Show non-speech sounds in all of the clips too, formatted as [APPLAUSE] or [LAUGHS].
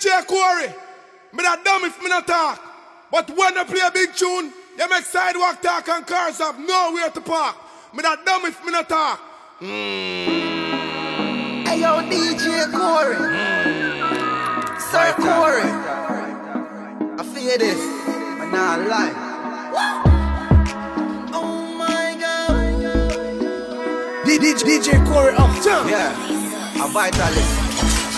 DJ Corey. Me that dumb if me not talk. But when I play a big tune, you make sidewalk talk and cars have nowhere to park. Me that dumb if me not talk. Mm. Hey yo, DJ Corey. Mm. Sir Corey. I feel this, but not lie. Oh my God. DJ, DJ Corey uptown. Yeah, a vitalist.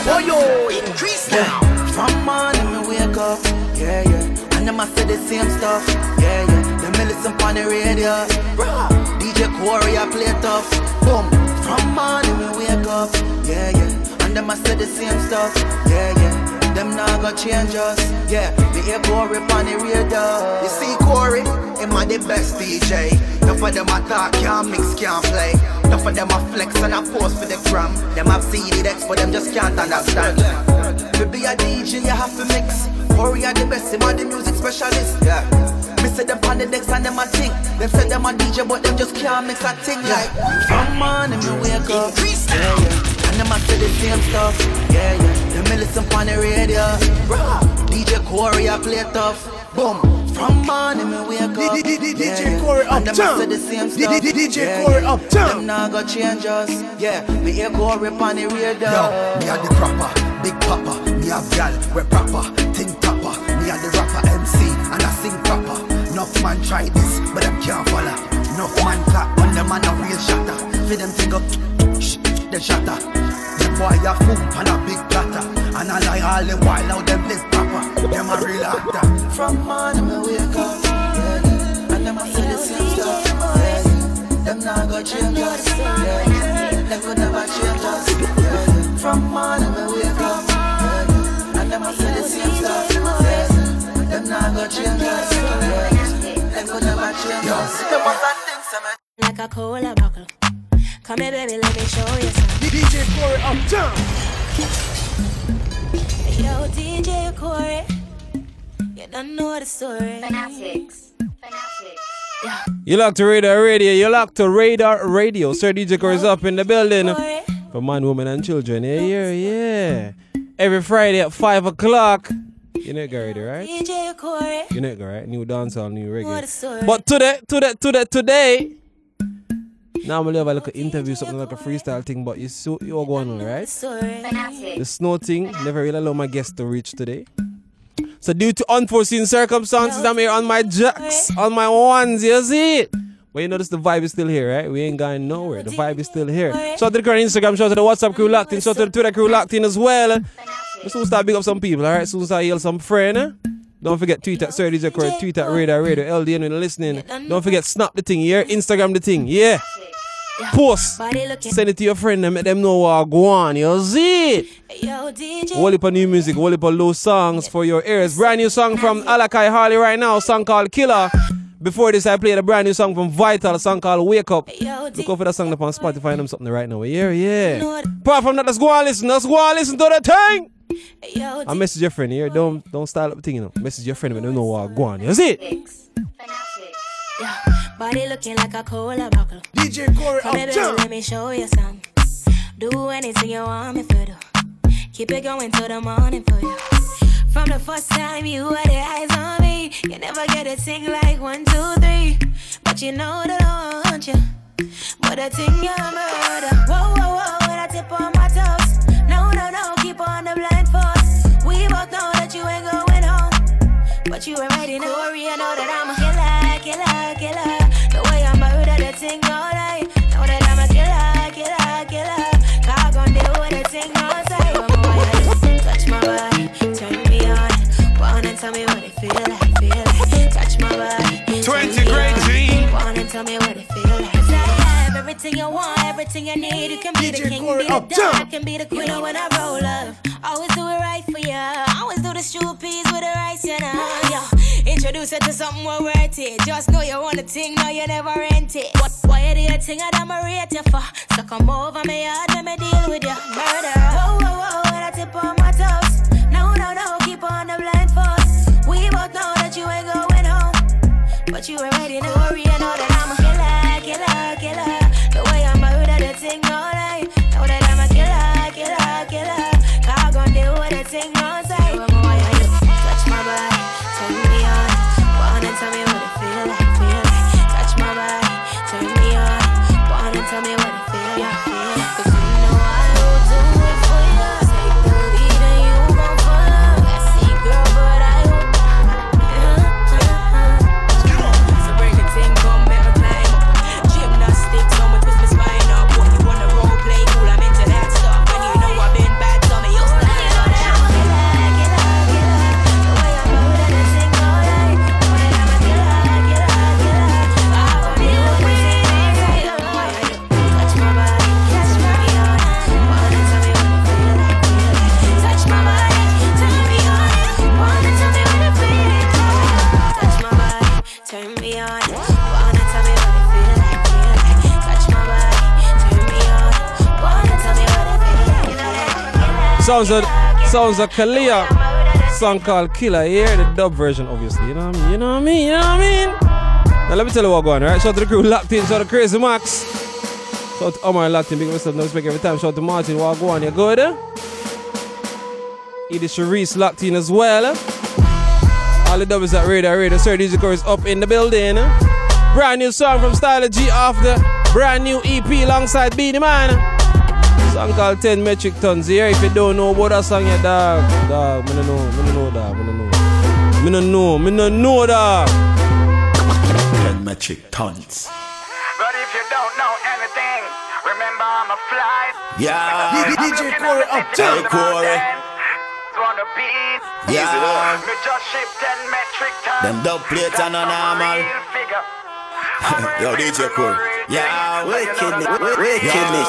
Oh yo, increase now. From morning me wake up, yeah yeah. And them I say the same stuff, yeah yeah. Them me listen on the radio, Bruh. DJ Corey I play tough, boom. From morning me wake up, yeah yeah. And them I say the same stuff, yeah yeah. Them not gonna change us, yeah. Me hear Corey on the radio. You see Corey, him a the best DJ. None of them attack, can't mix, can't play. None of them a flex and a post for the gram. Them have CD decks, but them just can't understand. To be a DJ, you have to mix. Corey are the best, him a the music specialist, yeah. Me say them on the decks and them a think. Them say them a DJ, but them just can't mix a thing like. From morning me wake up, yeah yeah. And them a say the same stuff, yeah yeah. Them me listen on the radio, Bruh. DJ Corey I play tough, boom. From morning me wake up, DJ Corey and them a uptown. the same stuff, DJ Corey Them uptown. not gonna change us, yeah. Me hear Corey on the. Yo, me a the proper, big papa. Me have gal, we proper, think topper. Me a the rapper MC, and I sing proper. Enough man try this, but them can't follow. Enough man clap, on them man a real shatter. For them think up, shh, they shatter. Them boy a fool and a big platter. And I lie all the while out them live proper. Them a real actor. From morning me wake up, yeah, yeah. and them a say the same stuff, yeah, yeah. Them not gonna change us, yeah, yeah. Them could never change us, yeah, yeah. From morning me wake up, yeah, yeah. and them a say the same stuff, yeah, yeah. Them not gonna change us, yeah, yeah. Them could never change us. Them was a thing, some like a cola buckle. Come here, baby, let me show you some. DJ Corey uptown. Yo, DJ Corey, you don't know the story. Fanatics. Fanatics. Yeah, You lock to Radar Radio. You lock to Radar Radio. Sir DJ Core is up in the building. For man, woman, and children. Yeah, yeah, yeah. Every Friday at 5 o'clock. You know, already, right? DJ Corey. You know, right? New dancehall, new What a reggae. But today, today, today, today. Normally, have a little interview, something like a freestyle thing, but you so you're going on, right? The snow thing never really allow my guests to reach today. So due to unforeseen circumstances, I'm here on my jacks, on my ones, you see it? You notice the vibe is still here, right? We ain't going nowhere. The vibe is still here. Shout out to the current Instagram, shout out to the WhatsApp crew locked in, shout out to the Twitter crew locked in as well. We soon start big up some people, alright? Soon start yell some friend, eh? Don't forget tweet at Sir DJ Corey, tweet at Radar Radio, LDN when you're listening. Don't forget snap the thing, yeah? Instagram the thing, yeah? Post. Send it to your friend and make them know what go on. You see it? Yo, DJ. Whole heap of new music, whole heap low songs for your ears. Brand new song from Alakai Harley right now, song called Killer. Before this, I played a brand new song from Vital, a song called Wake Up. Look out for that song up on Spotify and them something right now. Yeah, yeah. Apart from that, let's go and listen. Let's go and listen to the thing. I message your friend here. Don't don't style up the thing, you know. Message your friend when they know what go on. You see it? Fanatics. Fanatics. Body looking like a cola buckle. DJ Corey Come here, baby, let me show you some. Do anything you want me to do. Keep it going till the morning for you. From the first time you had your eyes on me, you never get a thing like one, two, three. But you know that I want you. But the thing you everything you need. You can be the DJ king, Corey be the dog, I can be the queen. When I roll up, always do it right for ya. Always do the stew peas with the rice, you know. Yeah. Introduce her to something more worth it. Just know you want a thing, now you never rent it. What? Why you do your thing? I'm a rate you for. So come over me let me deal with you. Murder. Whoa, whoa, whoa, Sounds of sounds of Kalia. Song called Killer. here, hear the dub version, obviously. You know what I mean? You know what I mean? You know what I mean? Now let me tell you what going on, right? Shout out to the crew locked in. Shout out to Crazy Max. Shout out to Omar locked in. Big up yourself. No respect every time. Shout out to Martin. What go on? You good? Eh? Edith Sharice locked in as well. eh? All the doubles at Radio Radio. Sir DJ Core is up in the building. eh? Brand new song from Stylo G the brand new EP alongside Beenie Man. Song called 10 Metric Tons. Here, if you don't know about that song, yeah, dog. Dog, me no know, me no know, dog, me no know. Me no know, me no know, dog. 10 metric tons. But if you don't know anything, remember I'm a fly. Yeah. DJ Corey up Hey, Corey. Wanna beat. Yeah. Me just ship 10 metric tons. Them dub plates are no That's normal. real figure. Yo, DJ Corey. Yeah, wickedness, wickedness.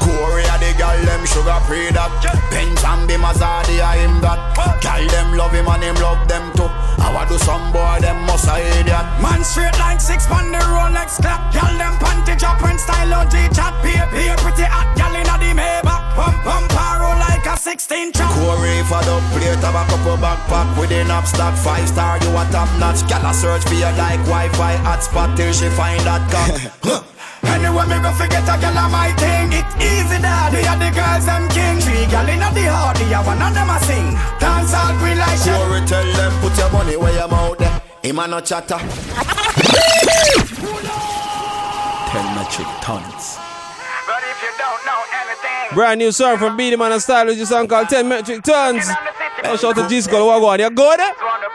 Corey a the gal them sugar pre that. Benz and the Mazda him that. Gal them love him and him love them too. I want do some boy them must a idiot. Man straight like six on the Rolex clock. Girl them panty drop when style OG chat. Be be pretty hot. Girl inna the Maybach. Pump pump paro like a 16 track. Corey for the plate have a couple backpack with a knapsack. Five star you a top notch. Gal a search for you like Wi-Fi hotspot till she find that cock. [LAUGHS] Anyway, me go forget a girl on my thing. It easy that we are the girls them king. Three girl inna the hardy, a one of them a sing. Dance all green like shit. Corey tell them put your money where your mouth there. Him a no chatter. Ten metric tons. But if you don't know anything, Brand new song from Beenie Man and Stylo G song called 10 Metric Tons. Oh, shout out to G Skull. What go on? You good?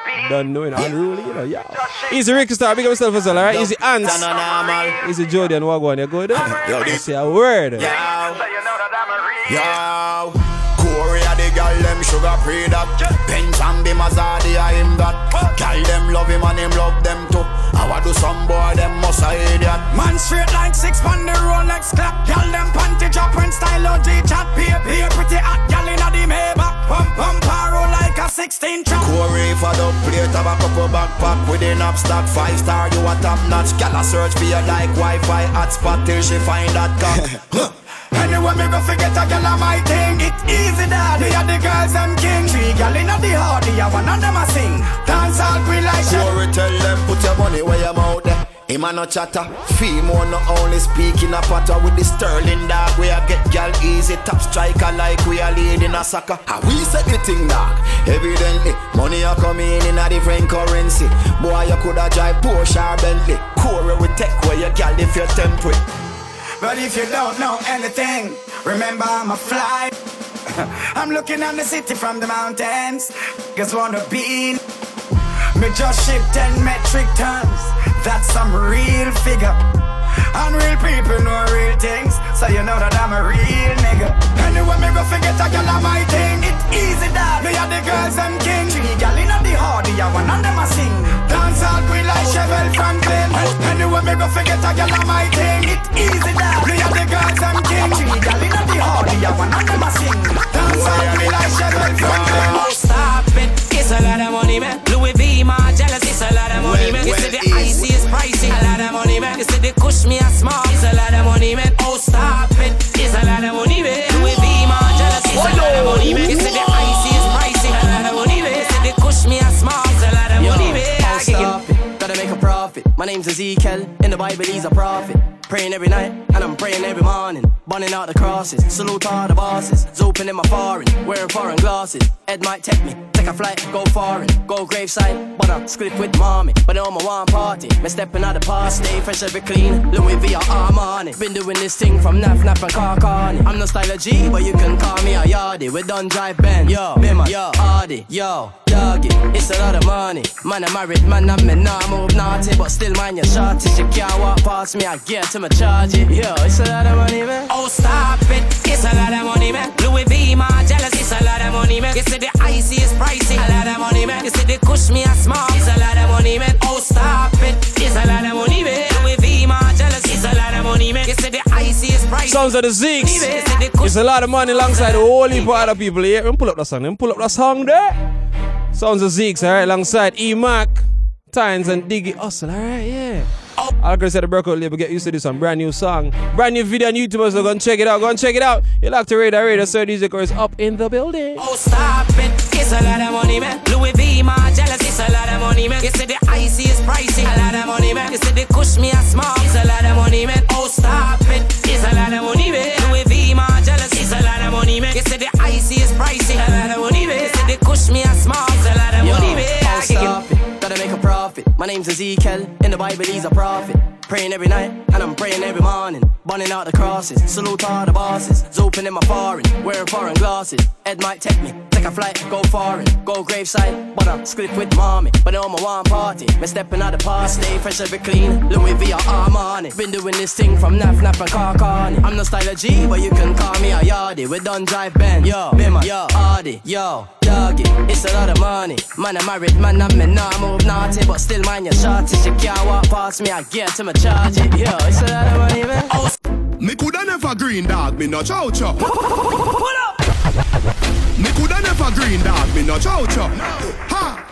Wanna. Don't know, you know, unruly, you know, yeah. Easy Ricky Star, big up yourself as well, alright? Easy Ants. Turn on normal. Easy Jody and what go on? You good? Yo, this- Say a word. Yo, you know that I'm a real. yo. Corey a the gal them sugar pre that. Benz and the Mazda a him that. Gal them love him and him love them too. I do some boy them must a idiot. Man straight like six on the Rolex clock. Girl them panty drop when style OG chat. Be be pretty hot. Girl inna the Maybach. Pump pump paro like a 16 track. Corey for the plate have a couple backpack with a knapsack. Five star you a top notch. Gal a search for you like Wi-Fi hotspot till she find that cock. [LAUGHS] Anyway, me go forget a girl my thing. It easy that we are the girls them king. Three girl inna the hardy, a one of them a sing. Dance all green like shit. Corey tell them put your money where your mouth there. Him a no chatter. Femo no only speak in a patter with the sterling dog. We a get gal easy top striker like we a lead in a soccer. How we set the thing dog. Evidently, money a come in a different currency. Boy, you coulda drive Porsche or Bentley. Corey we take where you gal if you're temperate. But if you don't know anything, remember I'm a fly. I'm looking on the city from the mountains. Just wanna be. Me just ship 10 metric tons. That's some real figure. Unreal people know real things, so you know that I'm a real nigga. Anyway, me go forget a girl on my thing. It easy that me and the girls them king. Three gal inna the hardy, a one of them a sing. Dance all green like Chevelle Franklin. Anyway, me go forget a girl on my thing. It easy that me and the girls them king. Three gal inna the hardy, a one of them a sing. Dance all green like Chevelle Franklin. Oh, stop it. It's a lot of money, man. Louis V, my jealous, it's a lot of money, man. You see money, man. You see the kush me a small, it's a lot of money, man. Oh, stop it. It's a lot of money, man. Louis V, my jealous, it's a lot of money, man. You see the icy is pricey, a lot of money, man. You see the kush me a small, it's a lot of money, man. Oh, stop it. Gotta make a profit. My name's Ezekiel. In the Bible, he's a prophet. Praying every night, and I'm praying every morning. Burning out the crosses. Salute all the bosses. Zoping in my foreign. Wearing foreign glasses. Ed might take me. Take a flight, go foreign. Go graveside. But I'm split with mommy. But on my one party. Me stepping out the past. Stay fresh, every clean. Louis V or Armani. Been doing this thing from Naf Naf and Karl Kani. I'm no style of G, but you can call me a yardie. We done drive Ben. Yo, Bimmer. Yo, Hardy. Yo, Doggy. It's a lot of money. Man, I'm married, man, I'm in nah move naughty. But still, man, you're shorty. You can't walk past me, I get to my charge it. Yo, it's a lot of money, man. Oh, stop it. It's a lot of money, man. Louis V, my jealous, it's a lot of money, man. You see the icy is pricey, a lot of money, man. You see the kush me a small, it's a lot of money, man. Oh, stop it. It's a lot of money, man. Louis V, my jealous, it's a lot of money, man. You see the icy is pricey. Sounds of the Zeeks. You see the kush It's a lot of money alongside a whole heap of other people here. Let me pull up that song. Let me pull up that song there. Sounds of Zeeks, alright, alongside E Mac, Tynes, and Diggy Hustle, alright, yeah. All girls at the Breakout label get used to this one. Brand new song. Brand new video on YouTube, so go and check it out. Go and check it out. You like to radar radar, Sir DJ Chorus up in the building. Oh, stop it. It's a lot of money, man. Louis V, my jealous. It's a lot of money, man. You say the icy is pricey. A lot of money, man. You say the kush me a small. It's a lot of money, man. Oh, stop it. It's a lot of money, man. Louis V, my jealous. It's a lot of money, man. You say the icy is pricey. A lot of money, man. You say the kush me a small. It's a lot of money, man. Oh, stop it. Profit. My name's Ezekiel. In the Bible, he's a prophet. Praying every night, and I'm praying every morning. Burning out the crosses, salute all the bosses. Open in my foreign, wearing foreign glasses. Ed might take me, take a flight, go foreign, go graveside. But I'm split with mommy, but I'm a one party. Me stepping out the park, stay fresh, every clean. Louis V or Armani. Been doing this thing from Naf Naf and Karl Kani. I'm no style of G, but you can call me a yardie. We done drive Ben, yo, Bima, yo, Hardy, yo. Doggy, it's a lot of money. Man, I'm married, man, I'm in nah move naughty, but still mind your shorty. She can't walk past me, I get to my charge it. Yo, it's a lot of money, man. Oh, Me coulda never green dog, me no chow chow. [LAUGHS] Pull up. Me coulda never green dog, me no chow chow. Ha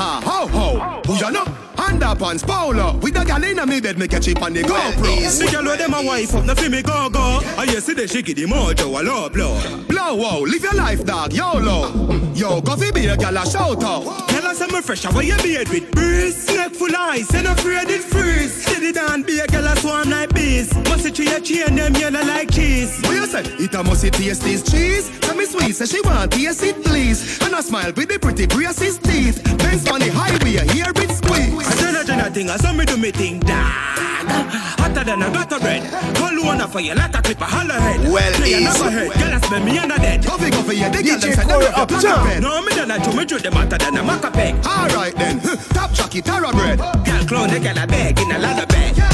ha ho ho. Who ya know? Underpants polo with a gal inna me bed, me catch it on the GoPro. The girl with them a wife up, no fi me go go. I you see the shaky the mojo a low blow. Blow wow, live your life, dog, YOLO. Yo, coffee be a gal a shout out. Tell us I'm fresh, how you beard with breeze. Neck full ice, and afraid it freeze. Steady down, be a gal a swarm like bees. Must it tree a chain, them yellow like cheese. What you say? It a must taste this cheese. Tell me sweet, say she want taste it please. And I smile with the pretty braces teeth. Benz on the highway, hear it squeeze. I tell her do nothing, I saw me do me thing, dog. Hotter than a gutter bread. Call one for you like a clip of holler head. Well, Play another head, girl, I spend me under dead. Coffee, coffee, yeah, the gal them DJ say Corey them up jump. No, me done that to me, drew them hotter than a maca peg. Alright then, [LAUGHS] top jockey, Tara bread. Girl, clone the girl a bag in a ladder bag.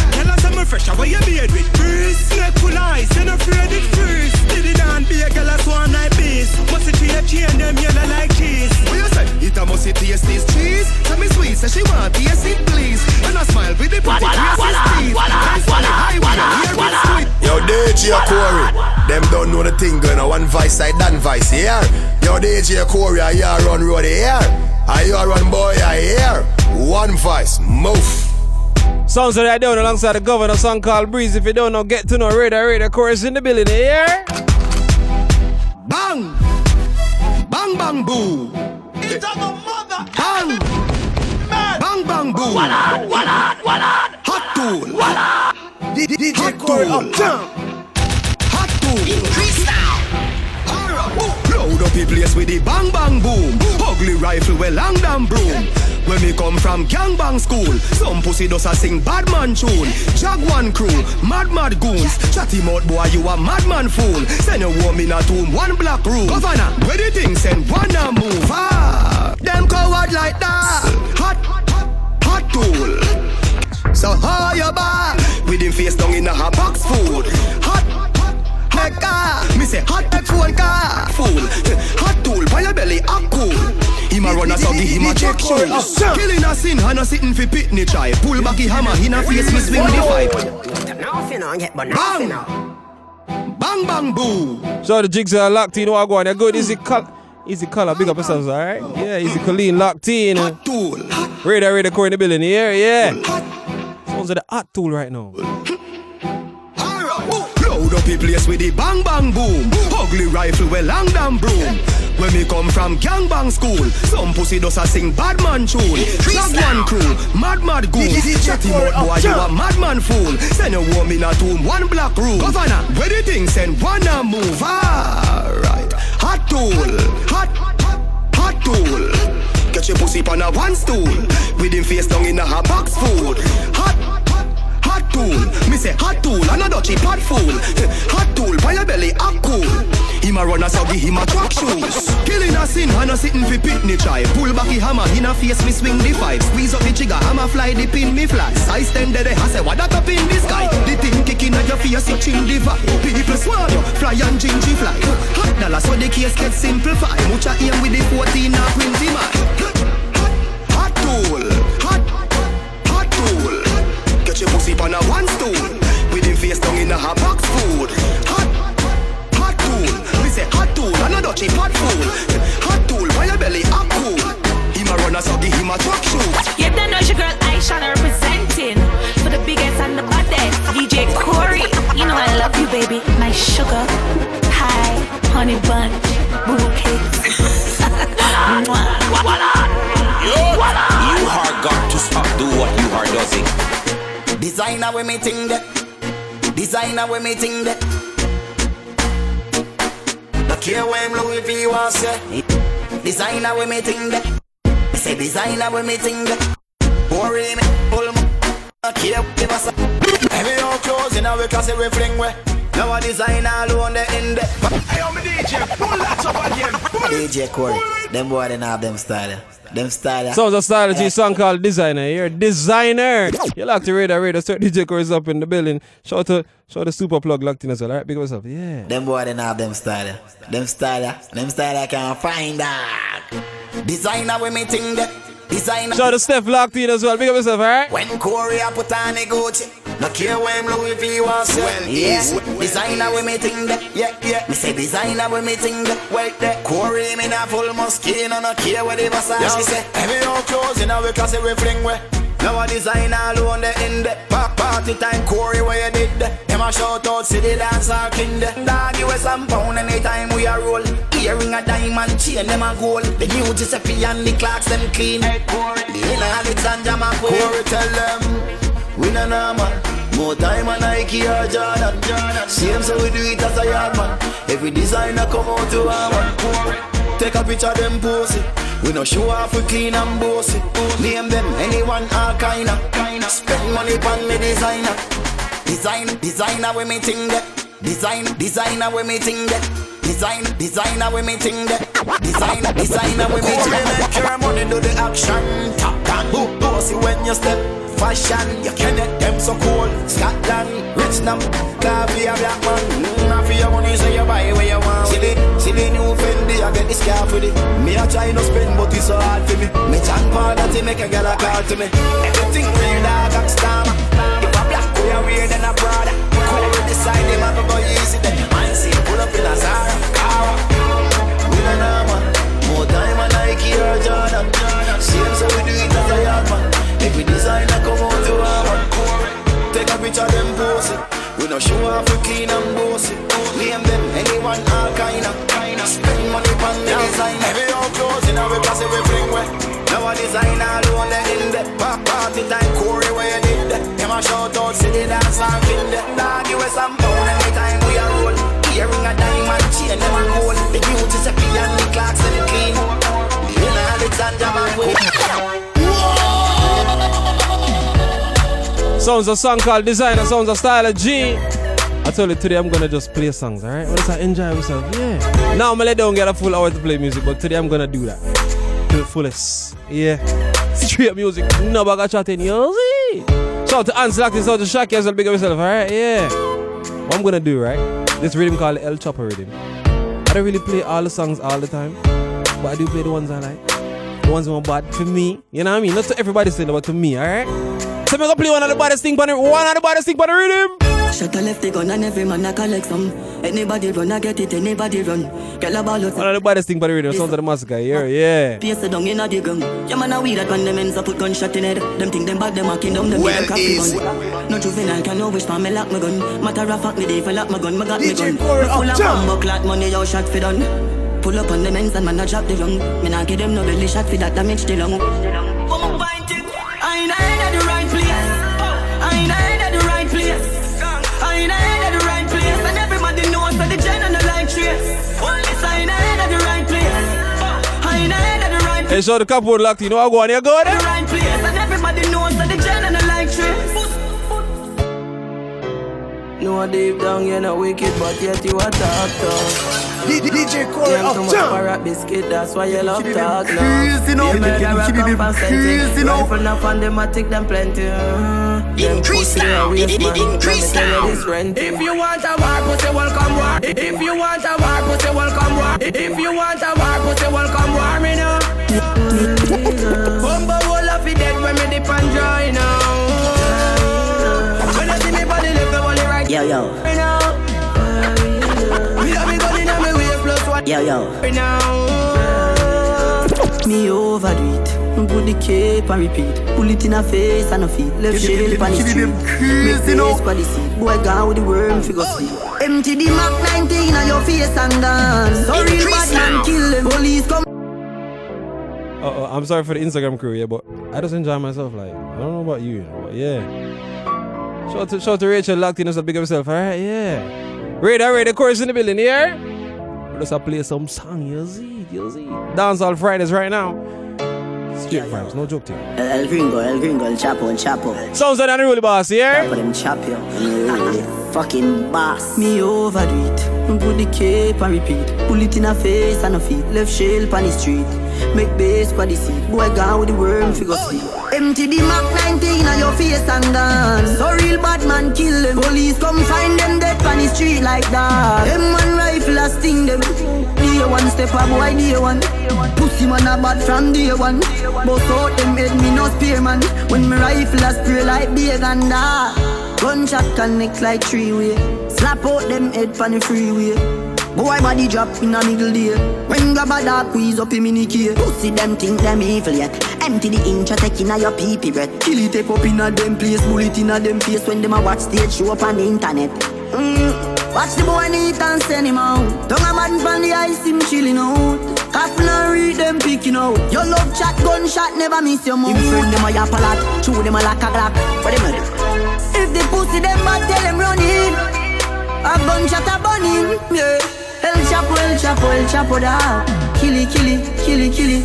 Tell us I'm fresh, how you beard with breeze. Neck full ice, and afraid it freeze. Steady down, be a girl a swan like bees. Must it tree a chain, them yellow like cheese. What you say? It a must taste this cheese. Tell me sweet, say she want taste it please. And I smile with the pretty braces teeth. Benz on the highway, hear it squeeze. Yo, DJ Corey, them don't know the thing going on. One vice side, done vice here. Yo, DJ Corey, I hear run road here. I hear run boy, I hear. One vice, move. Sounds like that down alongside the governor, song called Breeze. If you don't know, get to know radar radar chorus in the building, yeah? Bang! Bang bang boo! It's on the mother. Bang! Bang bang boo! What on, what on, what on? Hot tool! What on? DJ Corey up jump! Hot tool! Increase now. Load up the place with the bang bang boom. Ugly rifle with long damn broom. When me come from gangbang school, some pussy does a sing bad man tune. Jaguan crew, mad mad goons. Chatty mouth boy, you a madman fool. Send a woman a tomb, one black room. Governor, where the thing send one a move. Ah, them coward like that. Hot, hot tool. So how you bar? With him face down in a hot box food. Hot, like car. Me say hot tech phone car. Fool. [LAUGHS] Hot tool by your belly, a cool. Him a run a so give him a check shoes. Killing a sin, and a sitting fi pitney try. Pull back the hammer, in a face me swing the fight. Bang! Bang bang boo! So the jigs are locked in, what go on? They're good. Easy cut? Easy color, big up yourselves, alright? Yeah, easy Colleen locked in. Tool. Radar radar core in the building, yeah, yeah. Sounds like the hot tool right now. Load up the place with the bang bang boom. Ugly rifle with long damn broom. When me come from gangbang school, some pussy does a sing bad man tune. Jaguan crew, mad mad goons. Chatty mouth boy, you a madman fool. Send a woman a tomb, one black room. Governor, where the thing send one a move. Alright, hot tool, hot, hot tool. Get your pussy on a one stool. With him face down in a hot box food. Hot, hot tool. Me say hot tool, and a dutchy pot fool. [LAUGHS] Hot tool, by your belly, a cool. Him a run a so give him a track shoes. Killing a sin, and a sitting fi pitney try. Pull back the hammer, in a face me swing the five. Squeeze up the trigger, hammer fly the pin me fly. I stand there, I say what that up in the sky. The thing kicking at your face, you chill the vibe. People swarm you, fly and gingy fly. Hot dollar, so the case get simplified. Mucha aim with the 14 and 20 With me ting that. Designer with me ting that. No care when Louis V was say. Designer with me ting that. Me say designer with me ting that. Worry me, pull me. No care if I say. Every old clothes in I say we fling we. Now a designer alone the in the. Hey, I'm a DJ. Pull that up again. DJ Corey, them boy didn't have them style. Them style. Sounds of Stylo G song called Designer. You're a designer. You like to read a radio. Start DJ Corey's up in the building. Shout out to shout out Super Plug locked in as well. Alright, big up yourself. Yeah. Them boy didn't have them style. Them style. Them style I can't find that. Designer with me that. Designer. Shout out to Steph locked in as well. Big up yourself, alright? When Corey I put on a Gucci. No care when Louis V was say. Well, yes. Designer with me ting that. Yeah, yeah. Me say designer with me ting that. Wait there. Corey me na full mosquito. No care what the boss she say. Every old clothes in a week I say we fling we. Now a designer alone the in the pa- Party time. Corey where you did the Them a shout out city dancer king the Dog you some pound anytime we a roll. Earring a diamond chain them a gold The new Giuseppe and the clocks them clean. Hey Corey. The inner Alexander McQueen Corey tell them We no normal. More time on Nike or Jordan. Same so we do it as a yard man. Every designer come out to our man. Take a picture them pose it. We no show off we clean and bossy. Name them anyone all kinda. Spend money on me designer. Design designer we me ting that. Design designer we me ting that. Design designer we me ting that. Design designer we me ting that. Make your money do the action. Top down. Bossy when you step. Fashion, you can get them so cool. Scotland, rich now, coffee a black man. Mm, I feel your money, so you buy where you want. See the, see the new Fendi, I get this car for it. Me a try no spend, but it's so hard for me. Me John Paul that he make a girl a call to me. Everything real dog, a star. If a black boy a weird then a brother. Cool the side, them a go easy then. Man see pull up in a Zara, car. We don't know man, more time on Nike or Jordan. Same so we do it as a yard man. Picture them pose it. We no show off we clean and bossy. Name them anyone all kinda. Kinda spend money on the design. Every old clothes in our class we bring way. Now a designer alone the in the Pa- party time Corey where you did that. Them a shout out city dance and kill the dog you some pound time we a roll. Earring a diamond chain them a gold. The beauty is a and the clocks them clean. You know Alexander McQueen. Sounds a song called Designer, sounds a Stylo G. I told you today I'm gonna just play songs, alright? I enjoy myself, yeah. Now let down get a full hour to play music, but today I'm gonna do that to the fullest. Yeah. Straight music, no bag of you see? Shout out to Ansel Acting, shout out to Shaki as well, big up yourself, alright? Yeah. What I'm gonna do, right? This rhythm called El Chopper rhythm. I don't really play all the songs all the time, but I do play the ones I like. The ones that are bad for me. You know what I mean? Not to everybody saying, but to me, alright? So I'm gonna play one of the baddest thing, but one of the baddest thing, but the rhythm. Shut a left the gun and every man a collect some. Anybody run, I get it, anybody run. Get a ball out. One of the baddest thing, but the rhythm. Sounds of the massacre, yeah, yeah. Pace it down in a the gun. Yeah, man, a weed that when them ends up put gunshot in head. Them think them bad, them a kingdom, them Well, well, coffee easy. gun. No juvenile can no wish for me lock my gun. Matter of fact, me dey for lock my gun, me got me gun. Corey Me full of Uptown. bumbo clot money, yo shot fi done. Pull up on them ends and man a drop the rung. Me nah give them no belly shot fi that damage the lung. Come on, find it. I ain't at the right place. I ain't at the right place. I ain't at the right place. And everybody knows that the gen and the light trace. Only I ain't at the right place. I ain't at the right Hey, so the cupboard locked. You know I go on here, go the there. right place. And everybody knows that the gen and the light trace. No deep down, you're not wicked, but yet you are talk tough. DJ Corey Yeah, too much for rap biscuit, that's why you love Keep it them talk now. crazy now. Be a Keep it them- it them crazy sentence. now. Rifle enough and them a take them plenty. Increase now. a waste It- it- man. increase Let me tell now. you this rent. If you want a war, pussy, welcome war. If you want a war, pussy, welcome war. If you want a war, pussy, welcome war. Me now. Bumbo wall of it dead when me dip and dry now. When you see me body lift the body right Yo, yo. Waist plus one Yo, yo. now. Me overdo it. Put the cape and repeat. Pull it in a face and a feet. Left Give it- shell on it- the give it street. them crazy Make face now. for the seat. Boy gone with the worm figure sleep. Empty the Mac 19 on your face and dance. So real Increase bad man kill them. Police come. Uh, uh, I'm sorry for the Instagram crew, yeah, but I just enjoy myself. Like, I don't know about you, you but yeah. Shout out to, shout out to Rachel locked in as a big of himself. All right, yeah. Ready, ready. Chorus in the building, yeah? Let's play some song, you see, you see. Dance all Fridays right now. Straight vibes, no joke to you. El, el gringo, el gringo, el chapo, el chapo. Sounds like Unruly Boss, yeah? Chapo them chop you. Unruly fucking boss. Me overdo it. Put the cape and repeat. Pull it in a face and a feet. Left shell on the street. Make base for the seat. Boy gone with the worm figure sleep. Empty the Mac 19 on your face and dance. So real bad man kill them. Police come find them dead on the street like that. Them one rifle a sting them. Day one step a boy day one. Pussy man a bad from day one. Bust out them head me no spear man. When me rifle a spray like big and that. Gunshot connect like three way. Slap out them head on the freeway. Boy body drop in a middle day. When grab a dark squeeze up in mini key. Pussy them think them evil yet Empty the inch in a your pee pee breath. Kill it take up in a them place Bullet in a them face. When them a watch stage show up on the internet. Mm. Watch the boy neat and send him out. Don't a man from the ice him chilling out. Coffin and read them picking out. Your love chat gunshot never miss your mouth Him friend them a yap a lot. Chew them a like a glock What them? If the pussy them bad tell them run in. A gunshot a burning Yeah El Chapo, El Chapo, El Chapo da Killy, killy, killy, killy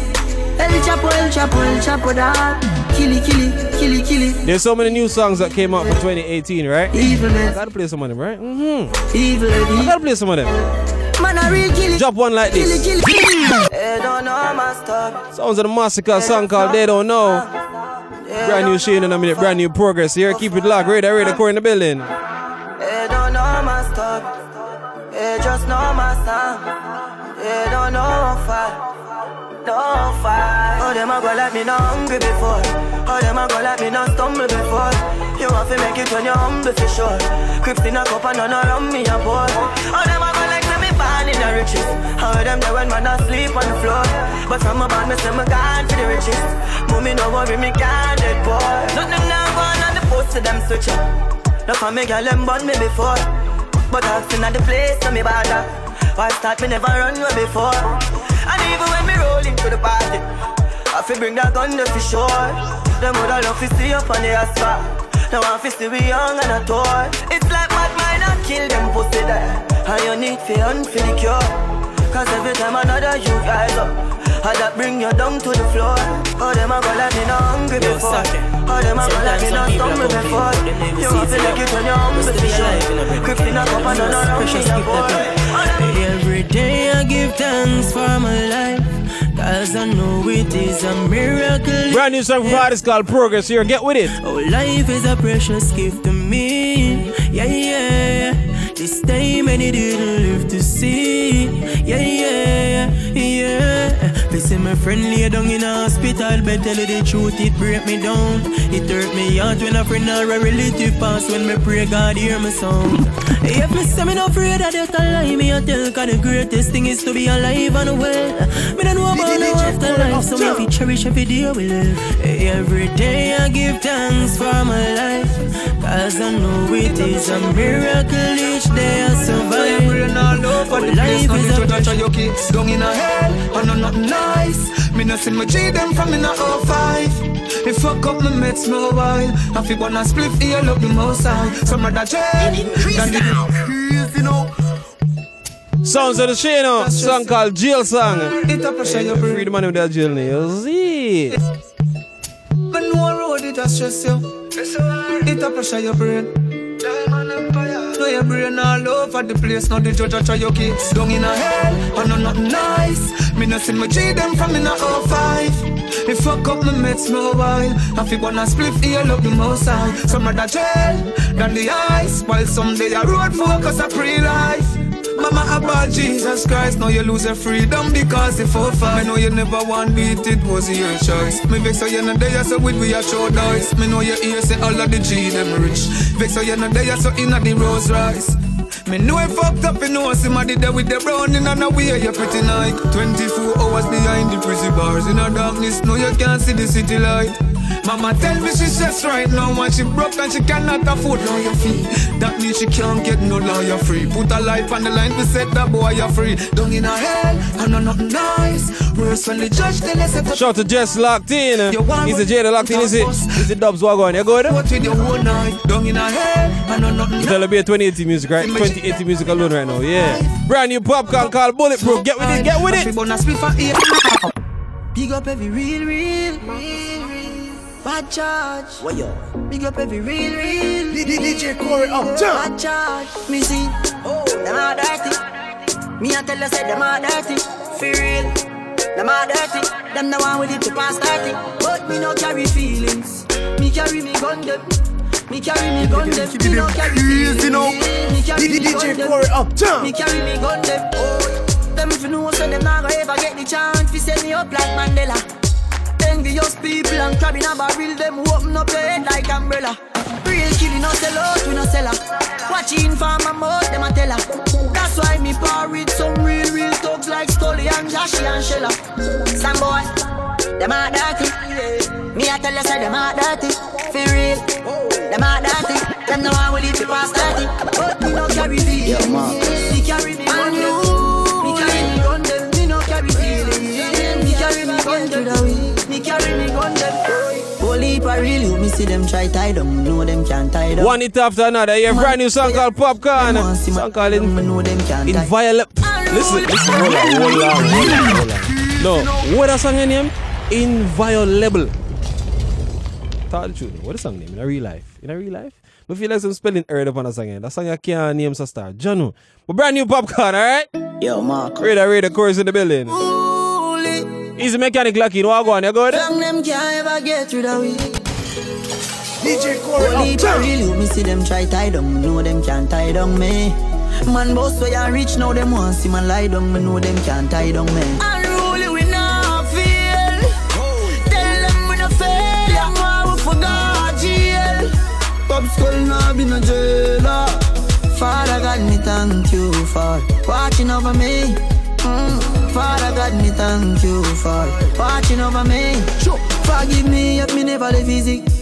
El Chapo, El Chapo, El Chapo da Killy, killy, killy, killy There's so many new songs that came out for 2018, right? Evilness. I gotta play some of them, right? Mm-hmm. Evil, I gotta play some of them. Man a real killy Drop one like Killy, this. killy, killy They don't know my stuff. Sounds of the Massacre song called They Don't Know. Brand new Shane in a minute, brand new progress here. Keep it locked, ready, ready, core in the building. Song. They don't know fight. No fight. Oh, them a go like me not hungry before. Oh, them a go like me not stumble before. You have to make it when you're humble for sure. Crips in a cup and none around me a boy. Oh, them a go like me born in the riches. How them there when man asleep on the floor. But from a band me say me gone for the riches. Mommy no worry me can't boy. Nothing now gone on the post to them switch up. No for me girl them burn me before. But I've seen at the place so me bother. Why start me never run away before. And even when me roll into the party, I fi bring that gun there for sure. Them woulda love to see up on the asphalt. Now I fi see we young and a toy. It's like mad mind I kill them pussy there. And you need for the cure. Cause every time another you rise up, I that bring you down to the floor. Oh, them a go like me not hungry Yo, before. Oh, them a go like me not stumble before. complete, but them never You to it. like it when you're humble for to be sure. alive in a bring Crips in a cup and none around me a boy. Every day I give thanks for my life. Cause I know it is a miracle. Brand new song from artist called Progress here. Get with it. Oh, life is a precious gift to me. Yeah, yeah. This time and it didn't live to see. Yeah, yeah, say my friend lay down in a hospital bed. Tell you the truth, it break me down. It hurt me heart when a friend or a relative pass. When me pray, God hear me sound. If me say me no afraid of death, I lie me a tell. Cause the greatest thing is to be alive and well. Me don't know about no afterlife, so me to cherish every day we live. Every day I give thanks for my life. Cause I know it is a miracle each day I survive. Brain all over the place. Life Now is the a judge your kids down in a hell. Oh, I know nothing nice. Me no see my G them from in a 05. If fuck up my mates me a while. I feel wanna split here look the most high. Some of that jail. Than the crazy now. Sounds of the Shano. Song called Jail Song. It up pressure your brain. Free the man with that jail nails. See. But no road it a stress you. It a pressure your brain. Know your brain all over the place. Now the judge try your kids down in a hell. I know nothing nice. Me no see my G them from in a 05. If fuck up my mates while. I feel wanna split here look the most high. Some rather jail than the ice. While some someday a road focus a pre-life. Mama about Jesus Christ, now you lose your freedom because if for fun. Me know you never want beat, it was your choice. Me vex so you know there, so with we a show dice. Me know you hear say all of the G them rich. Vex so you know there, so inna the Rolls Royce. Me know I fucked up, you know somebody there with the brown in and away, you pretty night. 24 hours behind the prison bars in a darkness, no you can't see the city light. Mama tell me she stressed right now and she broke and she cannot afford lawyer fee. That means she can't get no lawyer free. Put her life on the line to set that boy you free. Down in her head, I know nothing nice. Worse when the judge tell us if Shout out to Jess locked in. He's a Jada locked in, is it? Is it Dubs Wagon? You good? What with your whole night, down in her head, I know nothing Tell her be a 2080 music, right? 2080 music alone right now, yeah. Brand new Popcaan called Bulletproof. Get with it, get with it. Big up every real, real, real. Bad charge. What yo? Big up every real, real. DJ Corey Uptown. Bad charge. Me see. Oh, them are dirty. Me I tell you say them are dirty. For real. Them are dirty. Them the one with it to pass 30. But me no carry feelings. Me carry me gun them. Me carry me gun them. Me no carry feelings. Me carry me gun DJ them. Corey Uptown. Me carry me gun them. Oh, them if you know so them not gonna ever get the chance to set me up like Mandela. Envious people and crab in a barrel, them open up your head like umbrella. Real killing no sell out, we no sell her. Watching for my mouth, them a tell her. That's why me par with some real, real thugs like Stolly and Joshy and Shella. Some boy, them are dirty. Me I tell you, say them are dirty. For real, them are dirty. Them no one will leave you past 30. Try tie them. Know them can't tie them. One hit after another. Yeah, brand new song called Popcaan. Song called In, Inviolate. Listen, listen, hold on, hold on, hold on, hold on. No, what a song name? Inviolable. Tell the truth. What a song name in a real life? In a real life? I feel like some spelling error upon a song. eh? That song I can't name so star. Janu. But brand new Popcaan, alright? Yo, Mark. Radar, radar, chorus in the building. Easy mechanic lucky, you know what go on, you good? Them can't ever get through the way. DJ Corey Holy pa Uptown. real, you me see them try tie down. Know them can't tie down me. Man boss so ya rich now them want see man lie down. Me know them can't tie down me. Unruly we not feel. Tell them we no fail. Them want we forgot jail. Pop skull now be no jailer. Father God me thank you for watching over me. Mm. Father God me thank you for watching over me. Forgive me if me never live easy.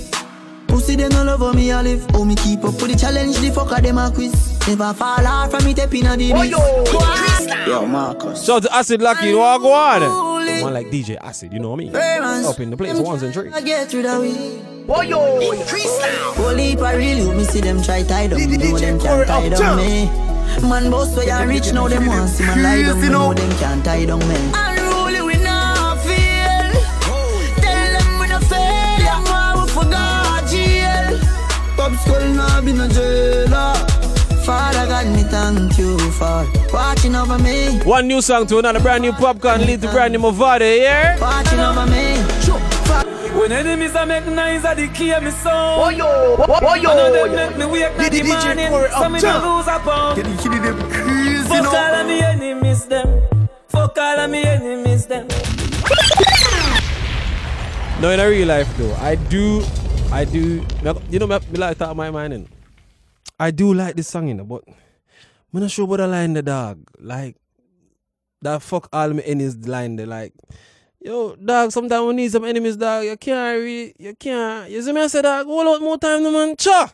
Pussy them no love how me a live. How me keep up with the challenge The fucker them a quiz? Never fall off from me tapping a the beat Yo. Yo, Marcus. Shout to Acid Lucky, you know what go on? One like DJ Acid, you know what I mean? Famous. Up in the place, ones and threes. I get through the way Oh yo. Increase now. Holy pa real you me see them try tie down Know them can't tie down me. Man boss so ya rich now them want see man lie down. Know them can't tie down me skull now be no jailer Father God me thank you for watching over me One new song to another brand new Popcaan, lead to brand new Mavado, yeah? Watching over me When enemies are make noise, I declare me sound. Oh yo, oh yo. None of them make me wake The at the morning, Corey so me no lose a pound. Get the kitty them crazy Fuck all of me enemies, them. Fuck all of me enemies, them. No, in a real life though, I do, I do, you know, me, me like that my mind, innit? I do like this song, you know, but I'm not sure about the line the dog. Like, that fuck all my enemies line there, like, yo, dog, sometimes we need some enemies, dog. You can't really, you can't, you see me, I say, dog, hold out more time, no man, cha!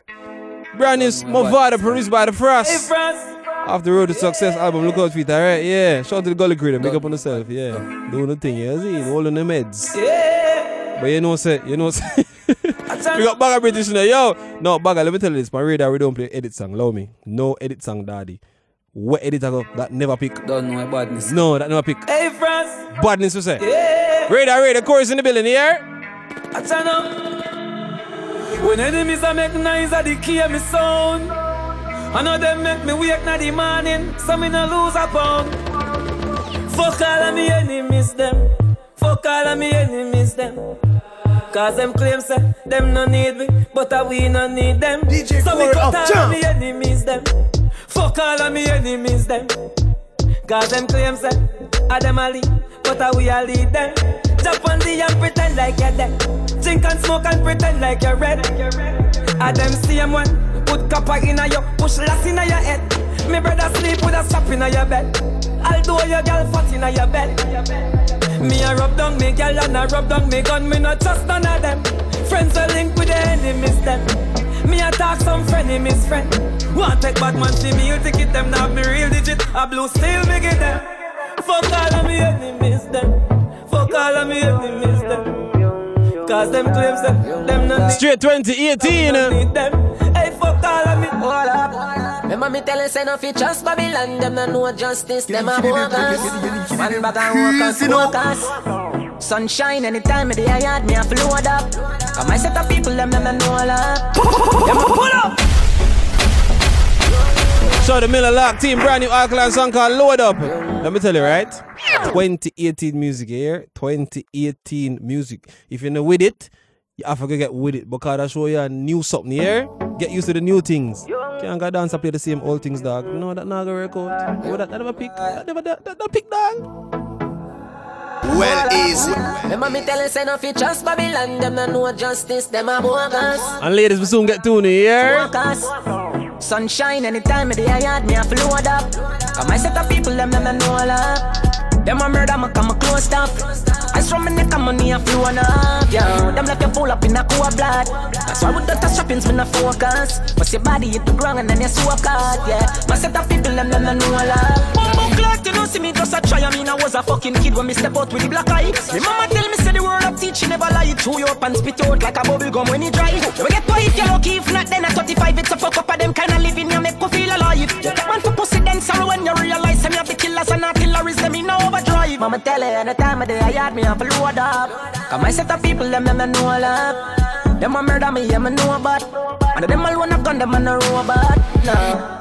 Brand new Mavado produced by the Frost. Hey, France. Off the road to success album, look out for it, alright? Yeah. Shout out to the Gully Crew, them, big up on yourself, yeah. Doing the thing, you see, holding the meds. Yeah. But you know, say, you know, say, [LAUGHS] we got Bagger British now, yo. No, Bagger, let me tell you this, my radar, we don't play edit song, allow me. No edit song, daddy. What edit I go, that never pick. Don't know about badness. No, that never pick. Hey, France. Badness, we say. Yeah. Radar, radar, chorus in the building, here. I turn up. When enemies are make noise, I declare me sound. I know them make me wake na the morning, so me no lose a pound. Fuck all of me enemies, them. Fuck all of me enemies, them. Cause them claim say them no need me, but I we no need them. DJ so me cut all of me enemies, them. Fuck all of me enemies, them. Cause them claim say I them a lead, but I we a lead them. Jump on the and pretend like you're dead. Drink and smoke and pretend like you're red. I them same one, put copper in a you, push lass in a your head. Me brother sleep with a strap in a your bed. Although your girl fat in a your bed. Me a rub down me girl and a rub down me gun. Me not trust none of them. Friends are linked with the enemies them. Me attack some frenemies friend. Want take bad man see me, you ticket them now me real digit. A blue steel me get them. Fuck all of me enemies them. Fuck all of me enemies them. Cause them claims them, them no need Straight 2018. them. Hey, fuck all of me. Hold up. Remember me tell you, say no fi trust Babylon, them no know justice, them a bogus. One bag of workers, workers. Sunshine anytime of the yard, me a float up. Come I set up people, them them no know a lot. Them a pull up. So the Miller Lock team, brand new Alkaline song called Load Up. Let me tell you, right? 2018 music here. 2018 music. If you're not with it, you have to get with it because I show you a new something here. Get used to the new things. Can't go dance and play the same old things, dog. No, that not gonna work out. Oh, that, that never pick. That never that, that, that pick, dog. Well, easy. Remember me tell you, say no fi trust Babylon, them no know justice, them a bogus. And ladies, we soon get tuned here. Workers. Sunshine anytime of the yard, me a float up. Come I set of people, them them no know a lot. Them a murder, me come a close up. I from my neck, and money a flow up. Yeah, them left you full up in a cool blood. That's why with the touch shoppings, me no focus. But your body hit the ground and then you soak out. Yeah, my set up people, them them no know a lot. Bumbo clock, you know see me just a try. I mean I was a fucking kid when me step out with the black eye. Me mama tell me say the word of teaching never lie. Chew you up and spit out like a bubble gum when you dry. You get if you're lucky, if not then at 35 it's a fuck up of them kind of living you make you feel alive. You take one for pussy then sorrow when you realize them you have the killers and artilleries them in overdrive. Mama tell you any time of day I had me a load up. Cause my set of people them them a know love. Them a murder me, yeah me know about. And them all wanna gun them a robot. No,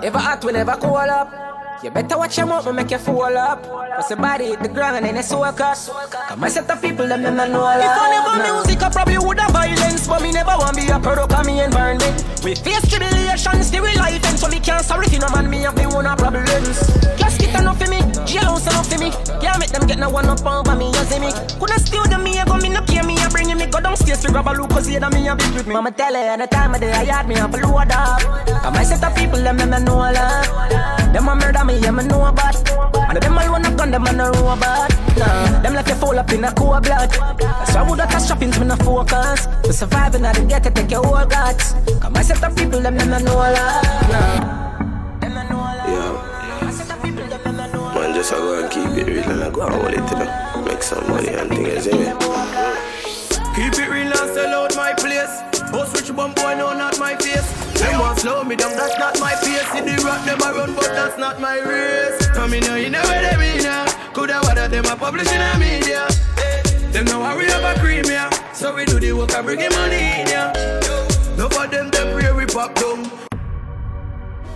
I hot we never cool up. You better watch your mouth, make you fall up. Cause your body hit the ground and then it's so cut. Cause my set of people, them them know love. If I never music, I probably would have violence. But me never want be a product of me environment. We face tribulations, still we life and so me can't sorry for no man, me have me own a problems. Just get enough for me, jailhouse enough for me. Can't make them get no one up over me, you see me. Couldn't steal them, me, I go me no care, me, I bring you me go downstairs to grab a look, cause you know me, a bit with me. Mama tell her, any time of day, I had me up a load up. Cause my set of people, them, them, know love. Them a murder me, yeah, me know about. And them all wanna gun, them, and no robot. Nah, them like you fall up in a cool blood. That's why I would have touch shoppings, me no focus. To survive and I didn't get to take your whole guts. Cause my set of people, them, them, know love. Nah. Man, just a go and keep it real and I go and hold it, you know. Make some money and things, see? Keep it real and sell out my place. Bum boy, no, not my face. Want slow me down, that's not my the rock them run, but that's not my race. Come in you know where they now. Coulda water them media. Them know how we have a cream, yeah. So we do the work bring money in, yeah. No for them, them we pop down.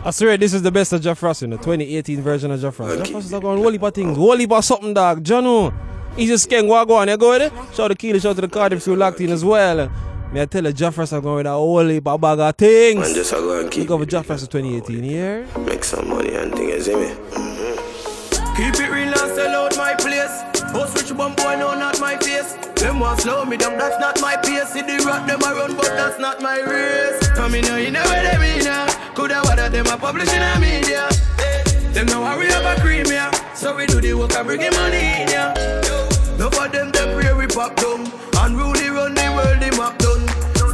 I swear this is the best of Jafrass in the 2018 version of Jafrass. Jeff Ross is like of things. Heap of something, dog. Jano. He's just skank what go on. You go with it? Shout out to Keely, shout out to the Cardiff who locked in as well. Me I tell you, Jafrass are going with a whole heap of bag things. Man, just a go and keep Look over Jafrass 2018 here. Make some money and things, you see me? Mm-hmm. Keep it real and sell out my place. Oh, Boss rich bum boy, no, not my face. Them want slow me down, that's not my pace. See the rock them a run, but that's not my race. Come in here, you know where they be now. Coulda water them a publishing a media. Them know how we have a cream, yeah. So we do the work and bring the money in, yeah. No for them, them pray we pop down. Unruly run the world, the map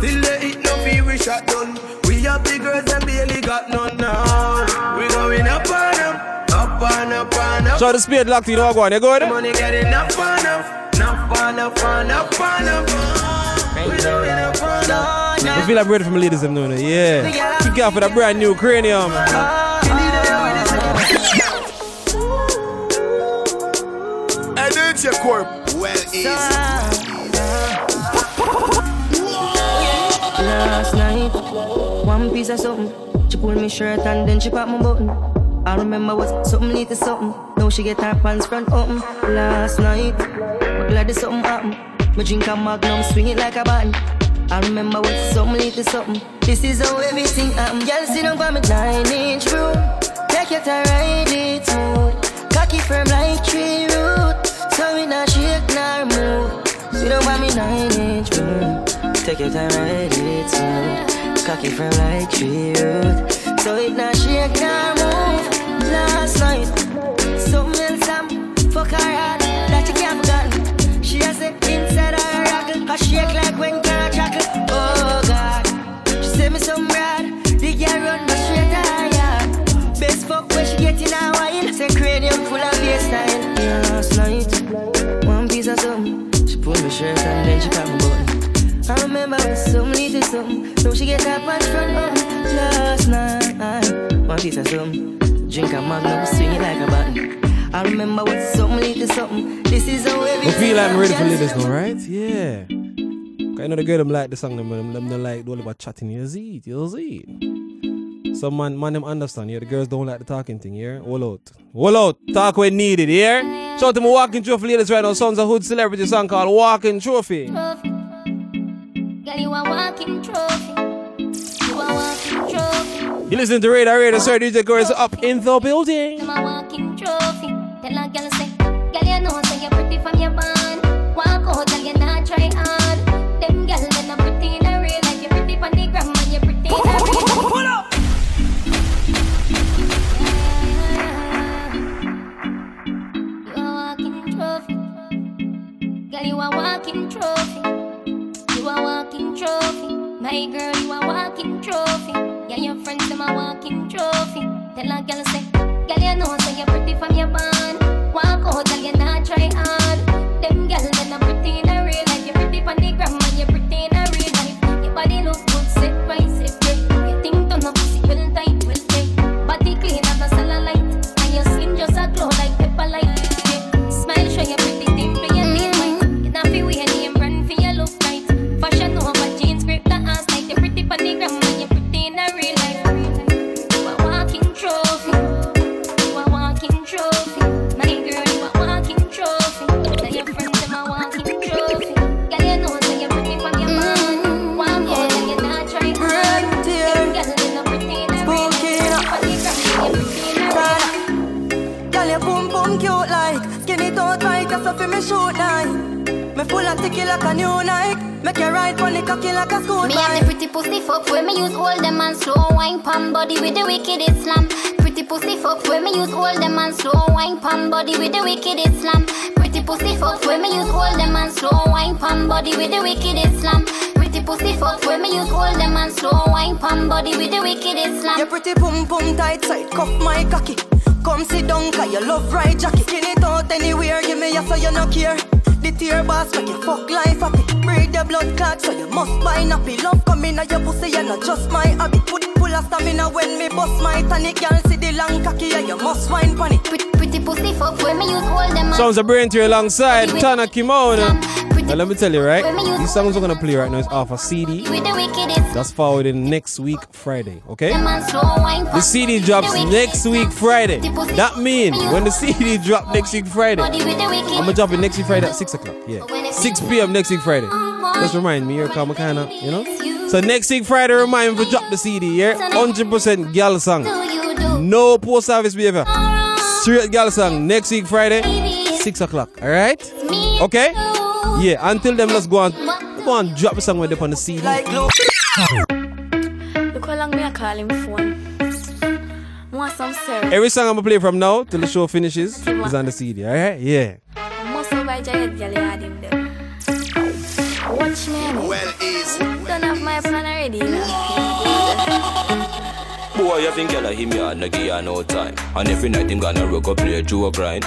done. Still they eat no fee, we shot done. We have the girls and barely got none now. We going up and up, up and up and up. Shout out to Spade locked in. What go on? You go with it? Money getting up and up, up and up and up and up. We going up and up. I feel I'm ready for my ladies them now, yeah. Kick off with a brand new cranium. And it's corp. Well, easy. Night, one piece of something. She pulled me shirt and then she popped my button. I remember was something lead to something. Now she get her pants front open. Last night, but glad there's something happen. Me drink a magnum, swing it like a button. I remember was something lead to something. This is how everything happen. Girl, sit down for me nine inch room. Take your time, ride it smooth. Cocky firm like tree root. So we not shake nor move. Sit down for me nine inch room. Take your time, ride it smooth. Cocky firm like tree root. So it not shake nor move. Last night, something else I'm fuck her hard she get up and front up just night. One piece of something. Drink a magnum, swing it like a button. I remember when something lead to something. This is how I everything. feel like I'm ready for ladies now, right? Yeah. I know the girl them like the song them, but them, them don't like all about chatting. You see it, you see it. Some man, man them understand. Yeah, the girls don't like the talking thing. Yeah, all out, all out. Talk when needed. Yeah. Shout out to my walking trophy ladies right now. Sons of Hood celebrity song called Walking Trophy. Girl, you a walking trophy. You listen to Radar Radio, sir. DJ Girls up in the building. I'm a. Tell a girl say, girl you know say you're pretty from your. Walk out, girl you not try hard. All them and Sounds a brain to you alongside Tana Kimono. Now let me tell you, right? These songs we're gonna play right now is off a CD. with the wicked Islam. That's forward in next week Friday, okay? Them and slow wine The CD drops next week Friday. That means when the CD drop next week Friday, body with the wicked I'm gonna drop it next week Friday at 6 o'clock. Yeah. 6 p.m. next week Friday. Just remind me, you're kind of, kind of, you know? So next week Friday, remind me to drop the CD, yeah? 100% gal song. No post service behavior. Straight gal song. Next week Friday, 6 o'clock. Alright? Okay? Yeah, until then, let's go on. Go on, drop the song with them on the CD. Like glue Look how long me I call him phone. Want some syrup? Every song I'm gonna play from now till the show finishes is on the CD, alright? Yeah. Must have by Giant Girl, you had him there. Watch me. Well, easy. Don't have my plan already. You know. Boy, you think girl him yard, no give her no time. And every night him gonna rock up, play a joke grind.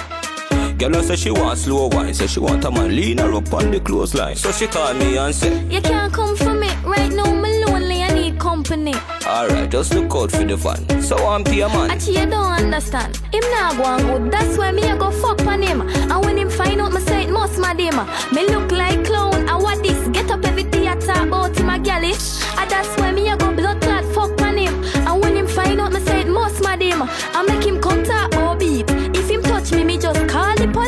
Girl I say she want slow wine, say she want a man lean her up on the clothesline. So she call me and say, You can't come for me right now. Me lonely. I need company. Alright, just look out for the van. So I'm your man. Actually, you don't understand. Him not go on good. That's why me I go fuck on him. And when him find out, me say it must mad him. Me look like clown. I what this? Get up every theater about him a galley. And that's why me I go blood clot fuck on him. And when him find out, me say it must mad him. I make him come talk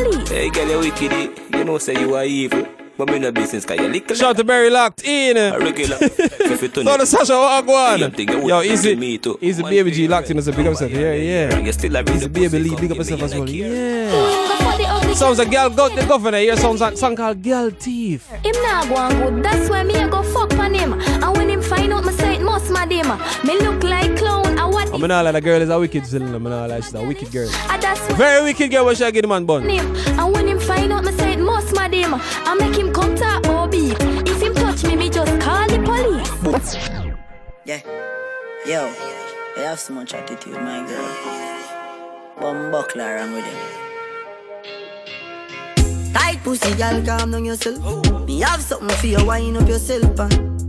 police. Hey, girl, you wicked. You know, say you are evil. But me no business, cause you little. Shout to Barry Locked in. A regular. [LAUGHS] If you turn So the Sasha Wagwan. You think you Yo, would easy. me too. Easy baby G locked in as a big up yourself. Yeah, yeah. You still have Easy the baby Lee, big up yourself as well. Yeah. Go for the ugly Sounds like girl got the governor here. Sounds like song called Girl Thief. Him not go on good, that's why me I go fuck on him. And when him find out, me say it must mad him. Me look like clown, I what ah, I'm not like the girl is a wicked villain. I'm not like she's a wicked girl. I that's why Very wicked girl. What should I get the man bun? him. And when him find out, me say it must mad him. I make him come talk or beat. If him touch me, me just call the police. Yeah. Yo, I have so much attitude, my girl. One buckler wrong with him. Tight pussy, girl, calm down yourself. Me have something for you, wind up yourself. And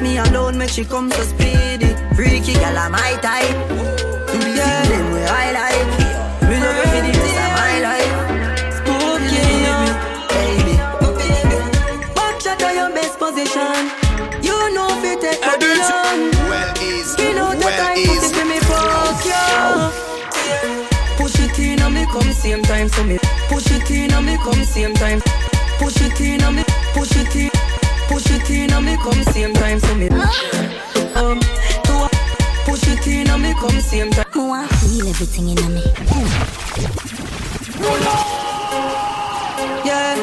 Me alone make she come so speedy. Freaky girl, I'm my type. Do Yeah, them way I like. Me love you for the rest of my life. Spooky, baby. Back shot on your best position. You know if you take you long. Well is, Skin out the tight is. pussy for me fuck you. Push it in and me come same time so me Push it in and me come same time Push it in and me Push it in Push it in and me come same time so me Um to a- Push it in and me come same time Me want feel everything in me. Yeah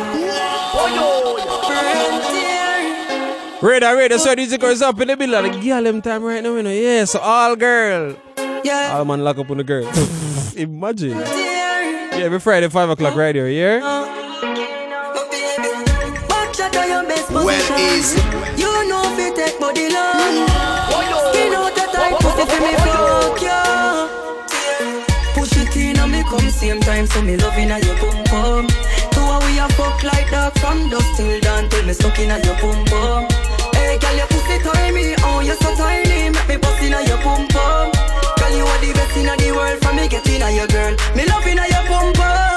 Radar, radar, so DJ girls up in the middle of the girl them time right now, you know. Yeah, so all girl. Yeah. All man lock up on the girl. [LAUGHS] Imagine. Yeah, every Friday, 5 o'clock right here, yeah? Well is. You know if you take body long. Skin out the tight pussy for me fuck you Push it in and me come same time So me loving at your boom boom. Two a we a fuck like dog From dusk till dawn Till me stuck in at your boom boom. Hey girl your pussy tiny Oh you so tiny Make me bust in at your boom boom. Girl you are the best in the world For me get in at your girl. Me loving at your boom boom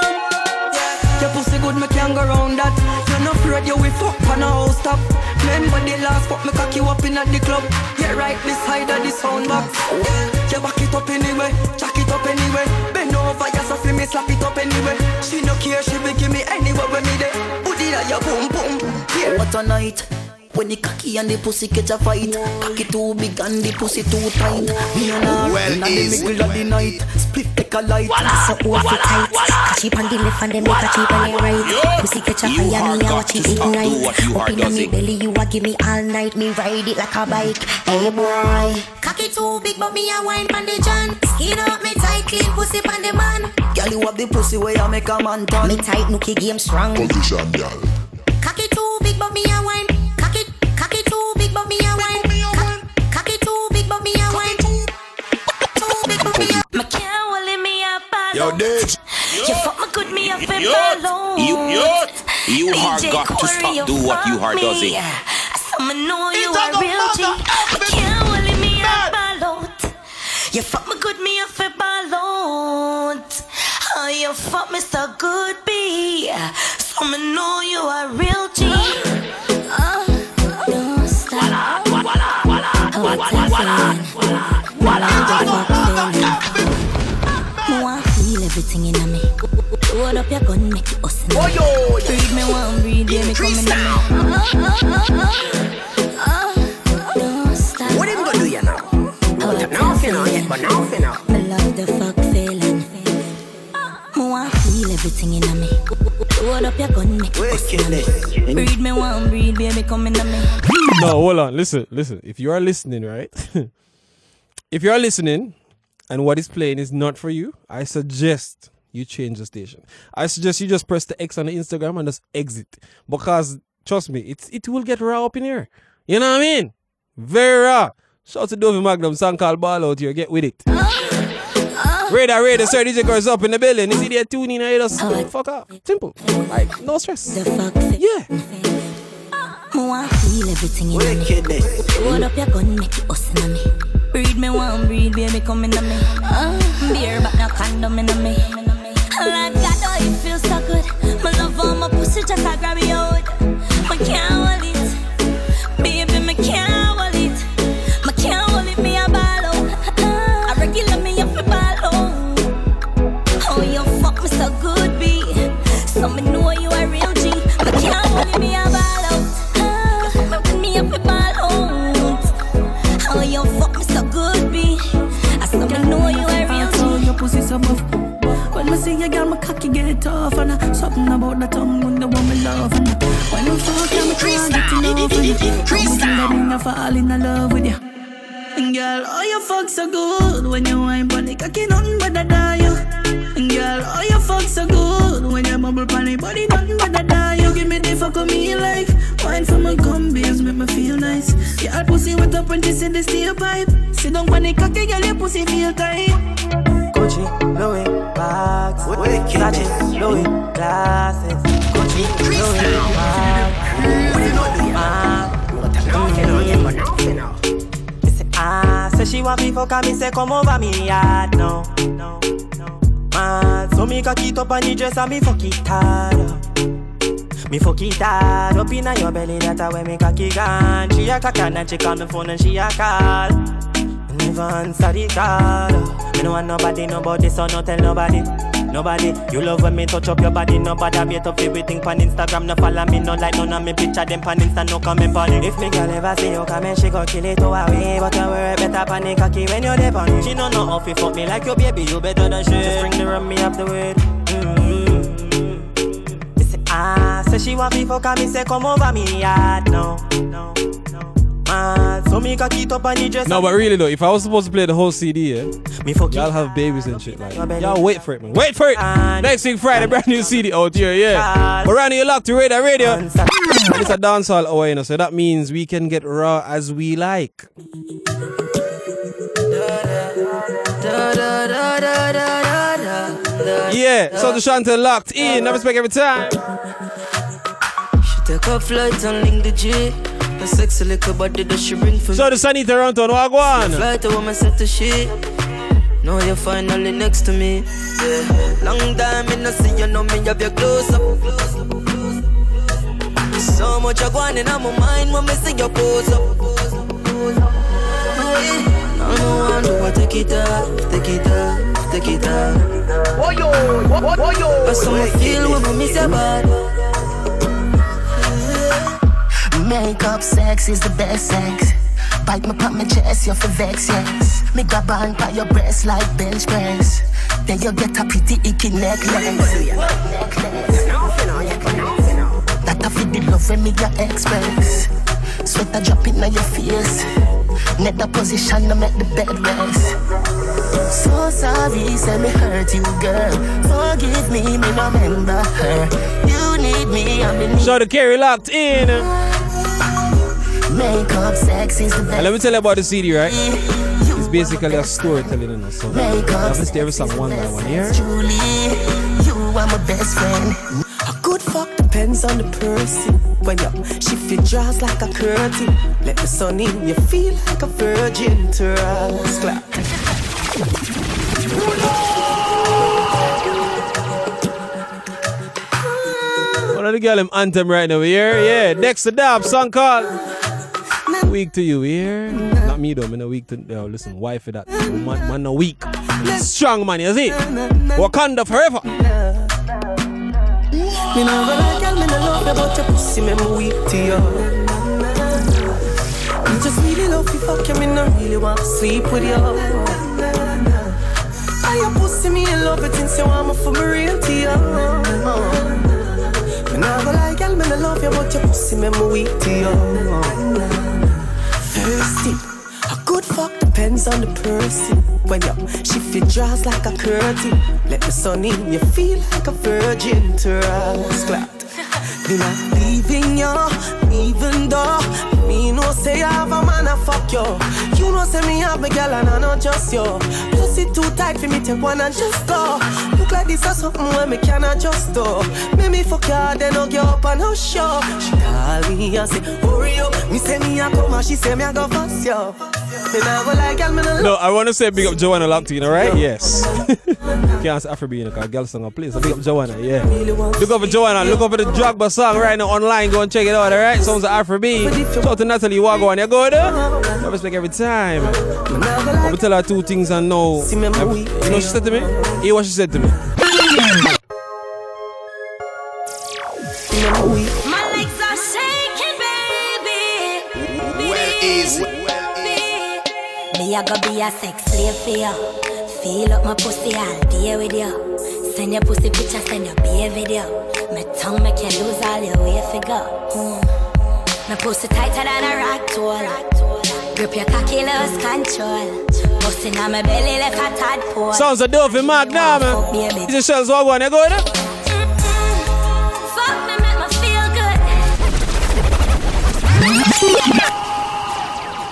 your pussy good, me can go round that. You're not afraid you will fuck on a house top. Remember the last fuck me cock you up in at the club. Get right beside of the sound box. You back it up anyway, jack it up anyway. Bend over, you so me slap it up anyway. She no care, she will give me anywhere when me there. Booty that your boom boom. Yeah. What a night. When the cocky and the pussy catch a fight Cocky too big and the pussy too tight Me and her Well in the is. middle of the night Split take a light So off it tight. Catch it on the left and then make a cheap on the right. Pussy catch a You fire, hard me a got watch to it stop, do ignite. what you Up hard inna does me it. belly, you a give me all night. Me ride it like a bike. Hey boy, cocky too big, but me a wine pon the john. Skin up me tight, clean pussy pon the man. Girl, you have the pussy where you make a man turn Me tight, nookie game strong. Position, girl. Cocky too big, but me a wine. Yo. You fuck me good, me a fi Youth, ball. you, youth, you hard got to stop. Do what you hard does it. So me know you a real G. Can't it, me a ball out. You fuck me good, me a fi ball out. Oh, you fuck me so good, B. So me know you are real G. Oh, don't stop. Oh, what a feeling. What a feeling. Me want feel everything in me. Load up your gun, make it us. Oh yo, breathe me breathe me coming in me. What him gonna do you now? Now finna yet, but now. I love the fuck feeling. Me want feel everything in me. Load up your gun, make it us. Breathe me one, breathe, baby, coming in me. No, hold on. Listen, listen. If you are listening, right? [LAUGHS] if you are listening and what is playing is not for you, I suggest you change the station. I suggest you just press the X on the Instagram and just exit. Because trust me, it's it will get raw up in here. You know what I mean? Very raw. Shout out to Dovey Magnum, song called Ball Out here. Get with it. Radar, radar, sir, DJ girls up in the building. You see they tuning in, you just fuck up. Simple. Like, no stress. The fuck Yeah. Me want feel everything in me. Load up your gun, make it us in me. Breathe me one, breathe, baby, come in me. Uh, beer, but no condom in me. Like God, oh, it feels so good. My love on my pussy, just I grab it out. Me can't hold it, baby, me can't hold it. Me can't hold it, me a ball out. I regular me up a ball. Oh, you fuck me so good, B. So me know you a real G. Me can't hold it, me a ball When me see a girl, my cocky get off, and uh, something about that tongue when the woman love. And, uh, when I'm talking, I can't get enough. And, uh, I'm fall in love with you. [LAUGHS] And girl, oh your fuck so good when you ain't pon cocky, nothing but a die you. And girl, oh your fuck so good when you mumble, pon the body, nothing but a die you. Give me the fuck on me like wine for my gumbies, make me feel nice. Girl, pussy wet up and she the steel pipe. Sit down when the cocky, girl, your pussy feel tight. Gucci, Louis, box, Versace, Louis, glasses, Gucci, Louis, box. Ah, say she want me fuck and me say come over me yard no, no, no. Man, so me cock it up on the dress and me fuck it hard up. Me fuck it hard up inna your belly that a when me cocky gone. She a cock and she call me phone and she a call. Never answer the. Me no want nobody, nobody, so no tell nobody. Nobody, you love when me touch up your body. Nobody made up everything pan Instagram. No follow me, no like none of me picture them pan Insta. No comment on it. If me girl ever see you come and she go kill it away. But you worry better pan the cocky when you're there on it. She don't know how to fuck me like your baby. You better than she. Just bring the rum me up the way. Mm-hmm. Me say ah, say she want me fuck me say come over me yard no, no, no. Man, so me cock it up on the dress. No, but really though, if I was supposed to play the whole CD, yeah, me fuck y'all have babies and shit like. Y'all wait for it, man. Wait for it. Next week Friday, brand new CD out here, yeah. But around here, locked to Radio Radio. It's a dancehall hour, you know, so that means we can get raw as we like. Yeah, so the Shanta locked in. Never speak every time. She take a flight and link the G. A sexy little body that she bring for So the Sunny Toronto, no Wagwan. Flight to woman set to shit. Now you're finally next to me. Yeah. Long time in the see you know me have your close up. So much I in my mind when me see your pose up. Hey. Now no one do I take it off, take it off, take it off. Oh yo, oh, yo. I saw feel when I miss your body. Makeup sex is the best sex. Bite me pop my chest, you for vex, yes. Me grab on by your breast like bench press. Then you get a pretty icky necklace. That I feel the love when me your express. Sweat a drop in your face. Net the position to make the bed rest. So sorry, say me hurt you, girl. Forgive me, me no remember her. You need me, I'm in So the carry locked in. Makeup sex is the best. And let me tell you about the CD, right? It's basically a storytelling in a song. You have to stay every song one by one here. Julie, you are my best friend. A good fuck depends on the person. When you shift your jaws like a curtain, let the sun in, you feel like a virgin. Trust clap. One of the girl him anthem right now, here. Yeah, next to Dab, song called Weak to You, here. Not me though, man, a weak to yo, listen, wife that. Man, man a weak. Strong man, you see? Wakanda forever. Me no go like me no love but your pussy me weak to you. Just really love you, fuck you, me no really want to sleep with you. I your pussy, me in love it since you want me for me real to you. Me no go like me no love you, your pussy me weak to you. A good fuck depends on the person. When you shift your jaws like a curtain, let the sun in, you feel like a virgin. to Trust clap. Me not leaving you, even though me no say I have a man a fuck you. You know say me have me girl and I not just you. Pussy too tight for me take one and just go. Look like this or something where me can adjust to. Make me fuck you, then I'll get up and I'll show. She call me and say hurry up. Me say me I come and she say me I go fast you. Me nah go like girl, me no I want to say big up Joanna Lockton, alright? Yes. [LAUGHS] Can't say Afrobeat because girl song please. So big up Joanna, yeah. Look over Joanna, look over the Drogba song right now online. Go and check it out, alright? Sounds like Afrobeat. Shout out to Natalie Wagwan, you good? Love respect every time. I'm gonna tell her two things and know. You know what she said to me? Hear what she said to me. Me a go be a sex slave for you. Feel up my pussy all day with you. Send your pussy picture, send your beer video. My tongue make you lose all your way figure. Mm. My pussy tighter than a rock tool. Grip your cocky, lose control. Busting on my belly, left a tadpole. Sounds a dopey Mark now, man. Is the shells what one? You go there?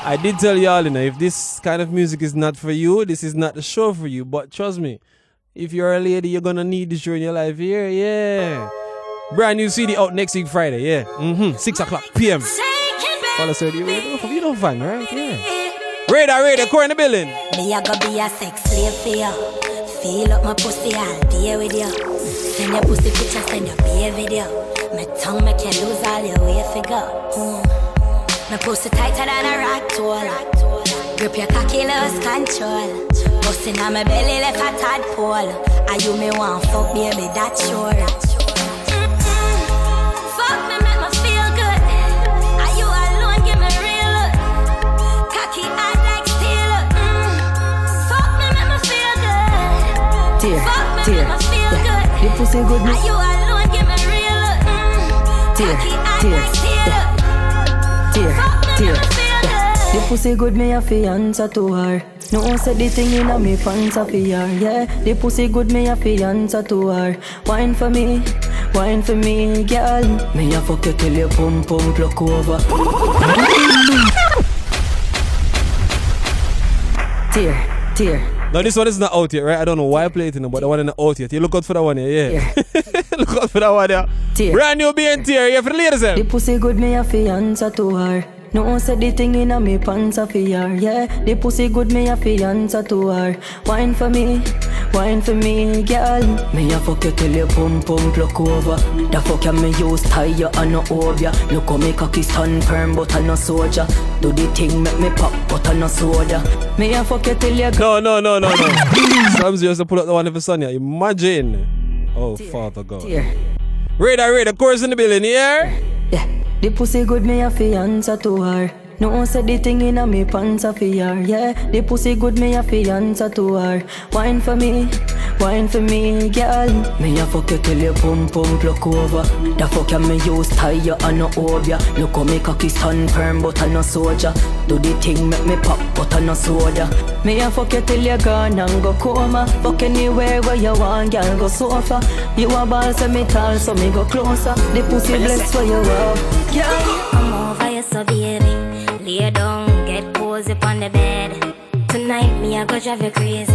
I did tell y'all, you know, if this kind of music is not for you, this is not the show for you. But trust me, if you're a lady, you're gonna need this in your life here, yeah. Brand new CD out next week Friday, yeah. Mm-hmm. Six o'clock PM. Follow us radio. You know, fun, right? Yeah. Radar, radar, core in the building. Me a go be a sex slave for you. Feel up my pussy all day with you. Send your pussy picture, send your be video. My tongue make you lose all your way figure. Mm. My pussy tighter than a rock tool. Grip your cocky, lose control. Busting on my belly left a tadpole. Are you me want fuck, baby? That's sure. Fuck me, make me feel good. Are you alone? Give me real look. Cocky hot like steel. Fuck me, make me feel good. Tear, Fuck me, tear. make me feel Yeah. good. The pussy good, me. Are you alone? Give me real look. Mm. Cocky hot tear. like steel. Tear, Fuck me, tear. make me feel Yeah. The pussy good, me a fi answer to her. No one said the thing inna me pants a fi her. Yeah, the pussy good, me a fi answer to her. Wine for me, wine for me, girl. Me a fuck you till your pum pum pluck over. tear, tear. Now this one is not out yet, right? I don't know why I play it in, but the one is not out yet. You look out for that one, yeah. yeah. [LAUGHS] look out for that one, yeah. Tear. Brand new BNT here, yeah, for the ladies, The eh? pussy good, me a fiance to her. No one said the thing inna me pants a fi her. Yeah, the pussy good, me a fi answer to her. Wine for me, wine for me, girl. Me a fuck you till your pum pum pluck over. The fuck you me use tie you and no hold ya. Look how me cocky stand firm, but I no soldier. Do the thing make me pop, but I no soda. Me a fuck you till you No, no, no, no, no. Sometimes you have to pull up the one of the sun, yeah. Imagine. Oh, Father God. Tear. Radar, radar, chorus in the building, yeah? Yeah, the pussy good, me a fi answer to her. No one said the thing inna me pants a fi her. Yeah, the pussy good, me a fi answer to her. Wine for me, wine for me, girl. Me a fuck you till your pum pum pluck over. The fuck you me use tie you and no hold ya. Look how me cocky stand firm, but I no soldier. Do the thing make me pop, but I no soda. Me a fuck you till you gone and go coma. Fuck anywhere where you want, girl, go sofa. You a ball, so me tall, so me go closer. The pussy blessed for you, wow. Girl. I'm over you, so baby. Lay down, get cozy on the bed. Tonight, me, I go drive you crazy.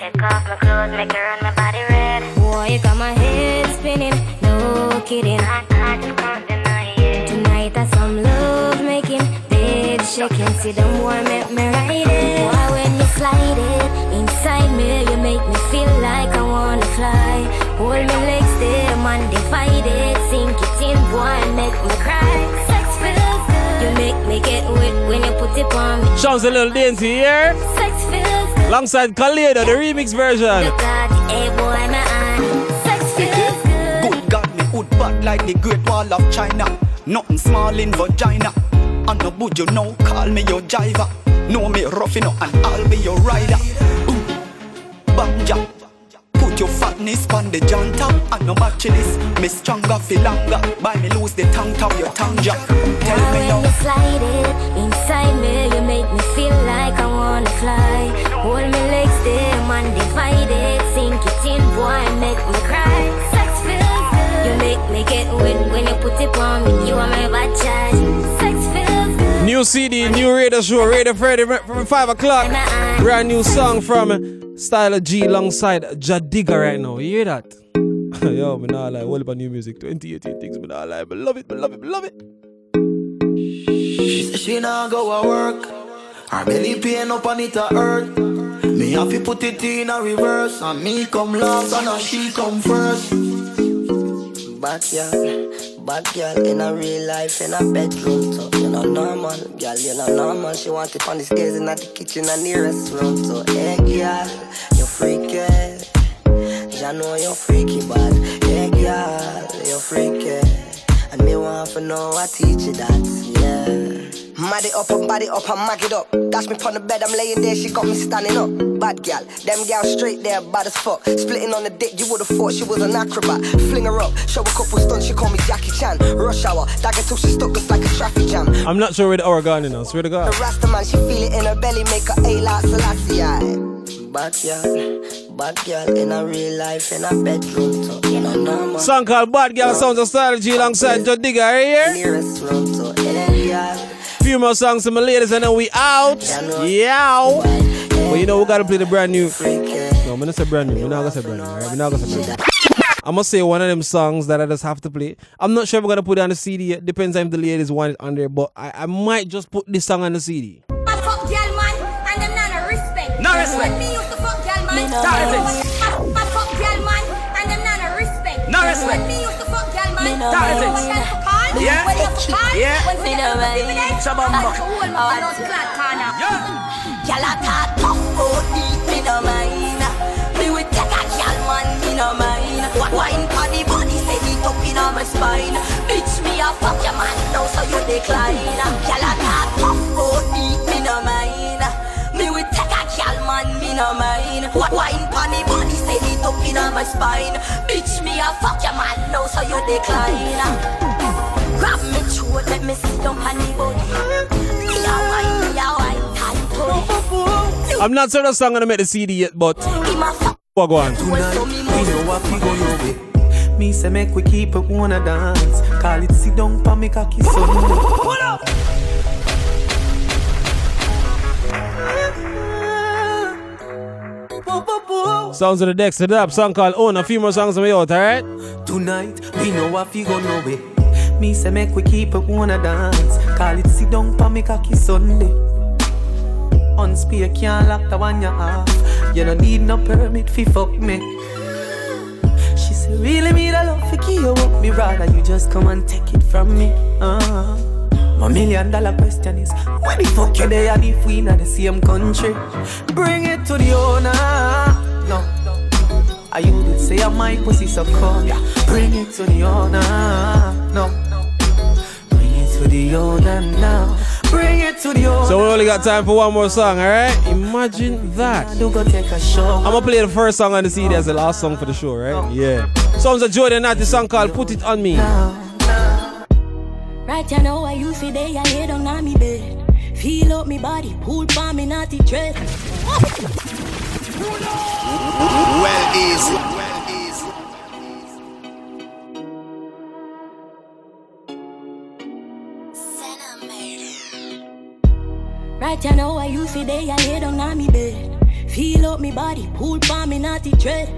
Take off my clothes, make her run my body red. Boy, you got my head spinning, no kidding. I, I just can't deny it. Tonight, I some love making, bed shaking. See them boy, make me ride it. Boy, when you slide it inside me, you make me feel like I wanna fly. Hold me legs there, man, divide it. Sink it in, boy, make me cry. Sex feels good. You make me get wet when you put it on a little dainty here. Sex feels good. Alongside Khaleda, the remix version. God, hey boy, my hand. Sex feels good. Good God, me hood bad like the Great Wall of China. Nothing small in vagina. And no would you know, call me your jiver. Know me rough enough and I'll be your rider. Ooh, banja. Put your fatness on the janta and no matching this. Me stronger, feel longer. Buy me lose the tongue, top your tongue jack. Tell me When now. you slide it inside me, you make me feel like I wanna fly. Hold me legs there, man, divide it. Sink it in, boy, make me cry. Sex feels good. You make me get wet when you put it on me. You are my bad charge. Sex feels good. New CD, new radio show, Radio Friday from 5 o'clock. Brand new song from Stylo G alongside Jadiga right now. You hear that? [LAUGHS] Yo, me not lie. What about new music? 2018 things, me not lie. But love it, but love it, but love it. She say she nah go a work. Her belly pain up on it a hurt. Me have to put it in a reverse. And me come last and now she come first. Bad girl, bad girl in a real life in a bedroom so you normal, girl you know normal. She want it on the stairs in the kitchen and the restroom so hey girl, you're freaky. I know you're freaky bad. Hey girl, you're freaky. And me want to know I teach you that, yeah. Mad it up and body up and mag it up. Dash me on the bed, I'm laying there, she got me standing up. bad gal. Them gal straight there, bad as fuck. Splitting on the dick, you would've thought she was an acrobat. Fling her up, show a couple stunts, she call me Jackie Chan. Rush hour, dagger till she stuck just like a traffic jam. I'm not sure where the Oregon is now. Swear to God. The Rasta man, she feel it in her belly, make her A like Selassie. aye. Bad gal, bad gal in a real life, in a bedroom, so you know normal. Song called Bad Girl Sounds of Strategy alongside Joe Digger right here. Nearest room, so yeah. Few more songs to my ladies and then we out. Yow. But you know we gotta play the brand new. No, I'm gonna say brand new. We're not gonna say brand new, alright? We're not gonna say brand new. I must say one of them songs that I just have to play. I'm not sure if we're gonna put it on the CD yet. Depends on if the ladies want it on there, but I, I might just put this song on the CD. I fuck girl man, and them not no respect. No respect. Me used to fuck girl man, Me it. Respect. No respect. When me used to fuck girl man, Me no Start mind. it. What type of call? Yeah. What type of call? Yeah. When Me we no get mind. dividend, Chabamba. that's the whole man out flat corner. Gyal a talk tough, oh, go deep, me no mind. Me with take a gyal man, me no mind. Wine pon the body, say it up inna my spine. Bitch, me a fuck your man now, so you decline. Gyal a talk tough, oh, go deep, me no mind. Me with take a gyal man, me no mind. Wine up inna my spine. Bitch, me a fuck your man now, so you decline. Grab me throat, let me sit down on the body. Me a wine, me a wine, tight I'm not sure the song gonna make the CD yet, but what go on? Tonight, we know what we go your way. Me say make we keep it wanna dance. Call it sit down pa me cocky Sunday. Pull up. Sounds of the Dex, the dub song called Own. A few more songs on me out, alright? Tonight, we know what we go no way. Me say make we keep it wanna dance. Call it sit down pa me cocky Sunday. Unspear can't lock the one you have. You don't need no permit fi fuck me. She said, really me the love for give you up. Me rather you just come and take it from me. Uh-huh. My million dollar question is, where the fuck you there if we not the same country? Bring it to the owner. No. I you did say I my pussy so cold. Yeah. Bring it to the owner. No. Bring it to the owner now. Bring it to the owner. So we only got time for one more song, alright? Imagine that. Do go take a show. I'm gonna play the first song on the CD as the last song for the show, right? Yeah. Songs of Jordan Knight, the song called Put It On Me. Right you know I you see they I lay down on me bed. Feel up me body, pull for me naughty tread. Well easy. Right you know I you see they I lay down on me bed. Feel up me body, pull for me naughty tread.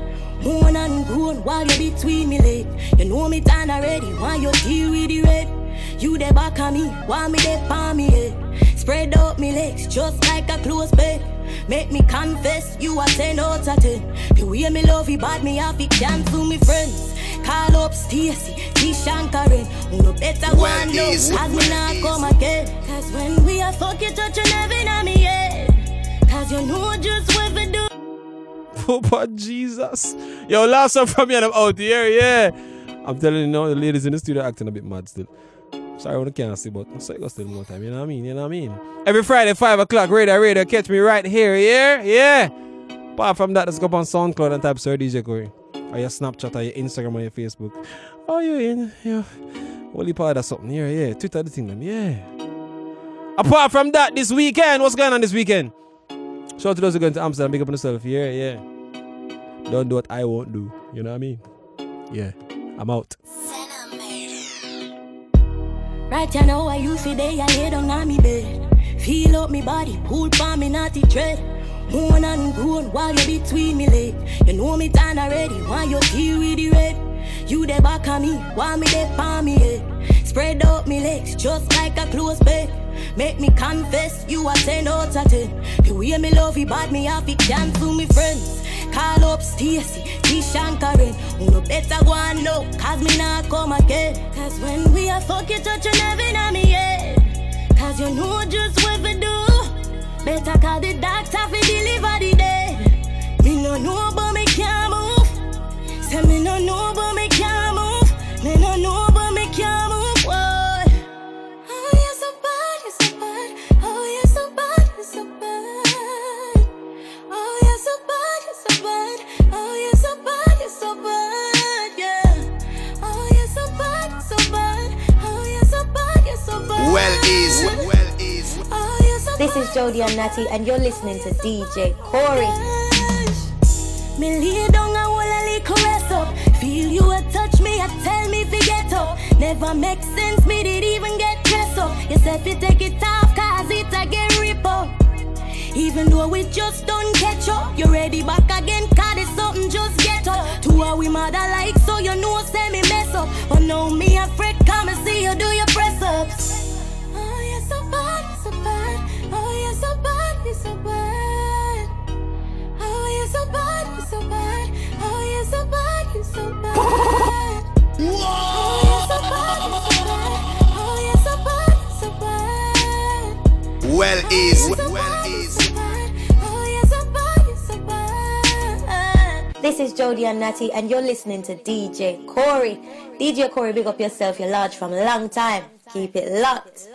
Moan and groan while you between me leg. You know me done already, why you deal with the red? You the back of me, why me the palm me head? Spread out me legs just like a close bed. Make me confess, you are 10 out of 10. The way me love you, bad me have it cancel me friends. Call up Stacy, Tisha and Karen. Who no better Well, one know, easy, as me not come again. Cause when we are fuck you touch you never on me head. Cause you know just what we do. Oh, but Jesus. Yo, last one from me and I'm out here, yeah. I'm telling you now, the ladies in the studio acting a bit mad still. Sorry, when I can't see, but so it got still more time, you know what I mean? You know what I mean? Every Friday, 5 o'clock, radar, radar, catch me right here, yeah? Yeah. Apart from that, let's go up on SoundCloud and type Sir DJ Corey. Or your Snapchat or your Instagram or your Facebook. Oh, you in, yeah. Holy part of something here, yeah. Twitter, the thing, them, yeah. Apart from that, this weekend, what's going on this weekend? Shout out to those who are going to Amsterdam, big up on yourself, yeah, yeah. Don't do what I won't do, you know what I mean? Yeah, I'm out. Right you know I you see they I lay down on me bed. Feel up me body, pull for me naughty tread. Moan and groan while you between me leg. You know me done already, why you deal with the red? You the back of me, why me the palm me head? Spread out me legs just like a close bed. Make me confess, you are 10 out of 10. The way me love you, bad me have it cancel me friends. Call up Stacy, Tisha and Karen. No better go and know, cause me not come again. Cause when we are fuck you touch you never on me head. Cause you know just what we do. Better call the doctor fi deliver the dead. Me no know but me can't move. Say me no know but me is Jody and Natty, and you're listening to DJ Corey. Me lay down and hold a little rest up. Feel you a touch me, tell me up. Never make sense, me did even get dressed up. You said take it off, cause it get up. Even though we just don't catch up, you ready back again, cause it's something just get up. We mother like, so you know me mess up. But me afraid, come and see you do your press ups. Bad, you're so bad. Oh, you're so bad, you're so bad. Oh, you're so bad, you're so bad. Oh, you're so bad, you're so bad. Oh, you're so bad, you're so bad. Well is. This is Jody and Natty, and you're listening to DJ Corey. DJ Corey, big up yourself, you're large from a long time. Keep it locked.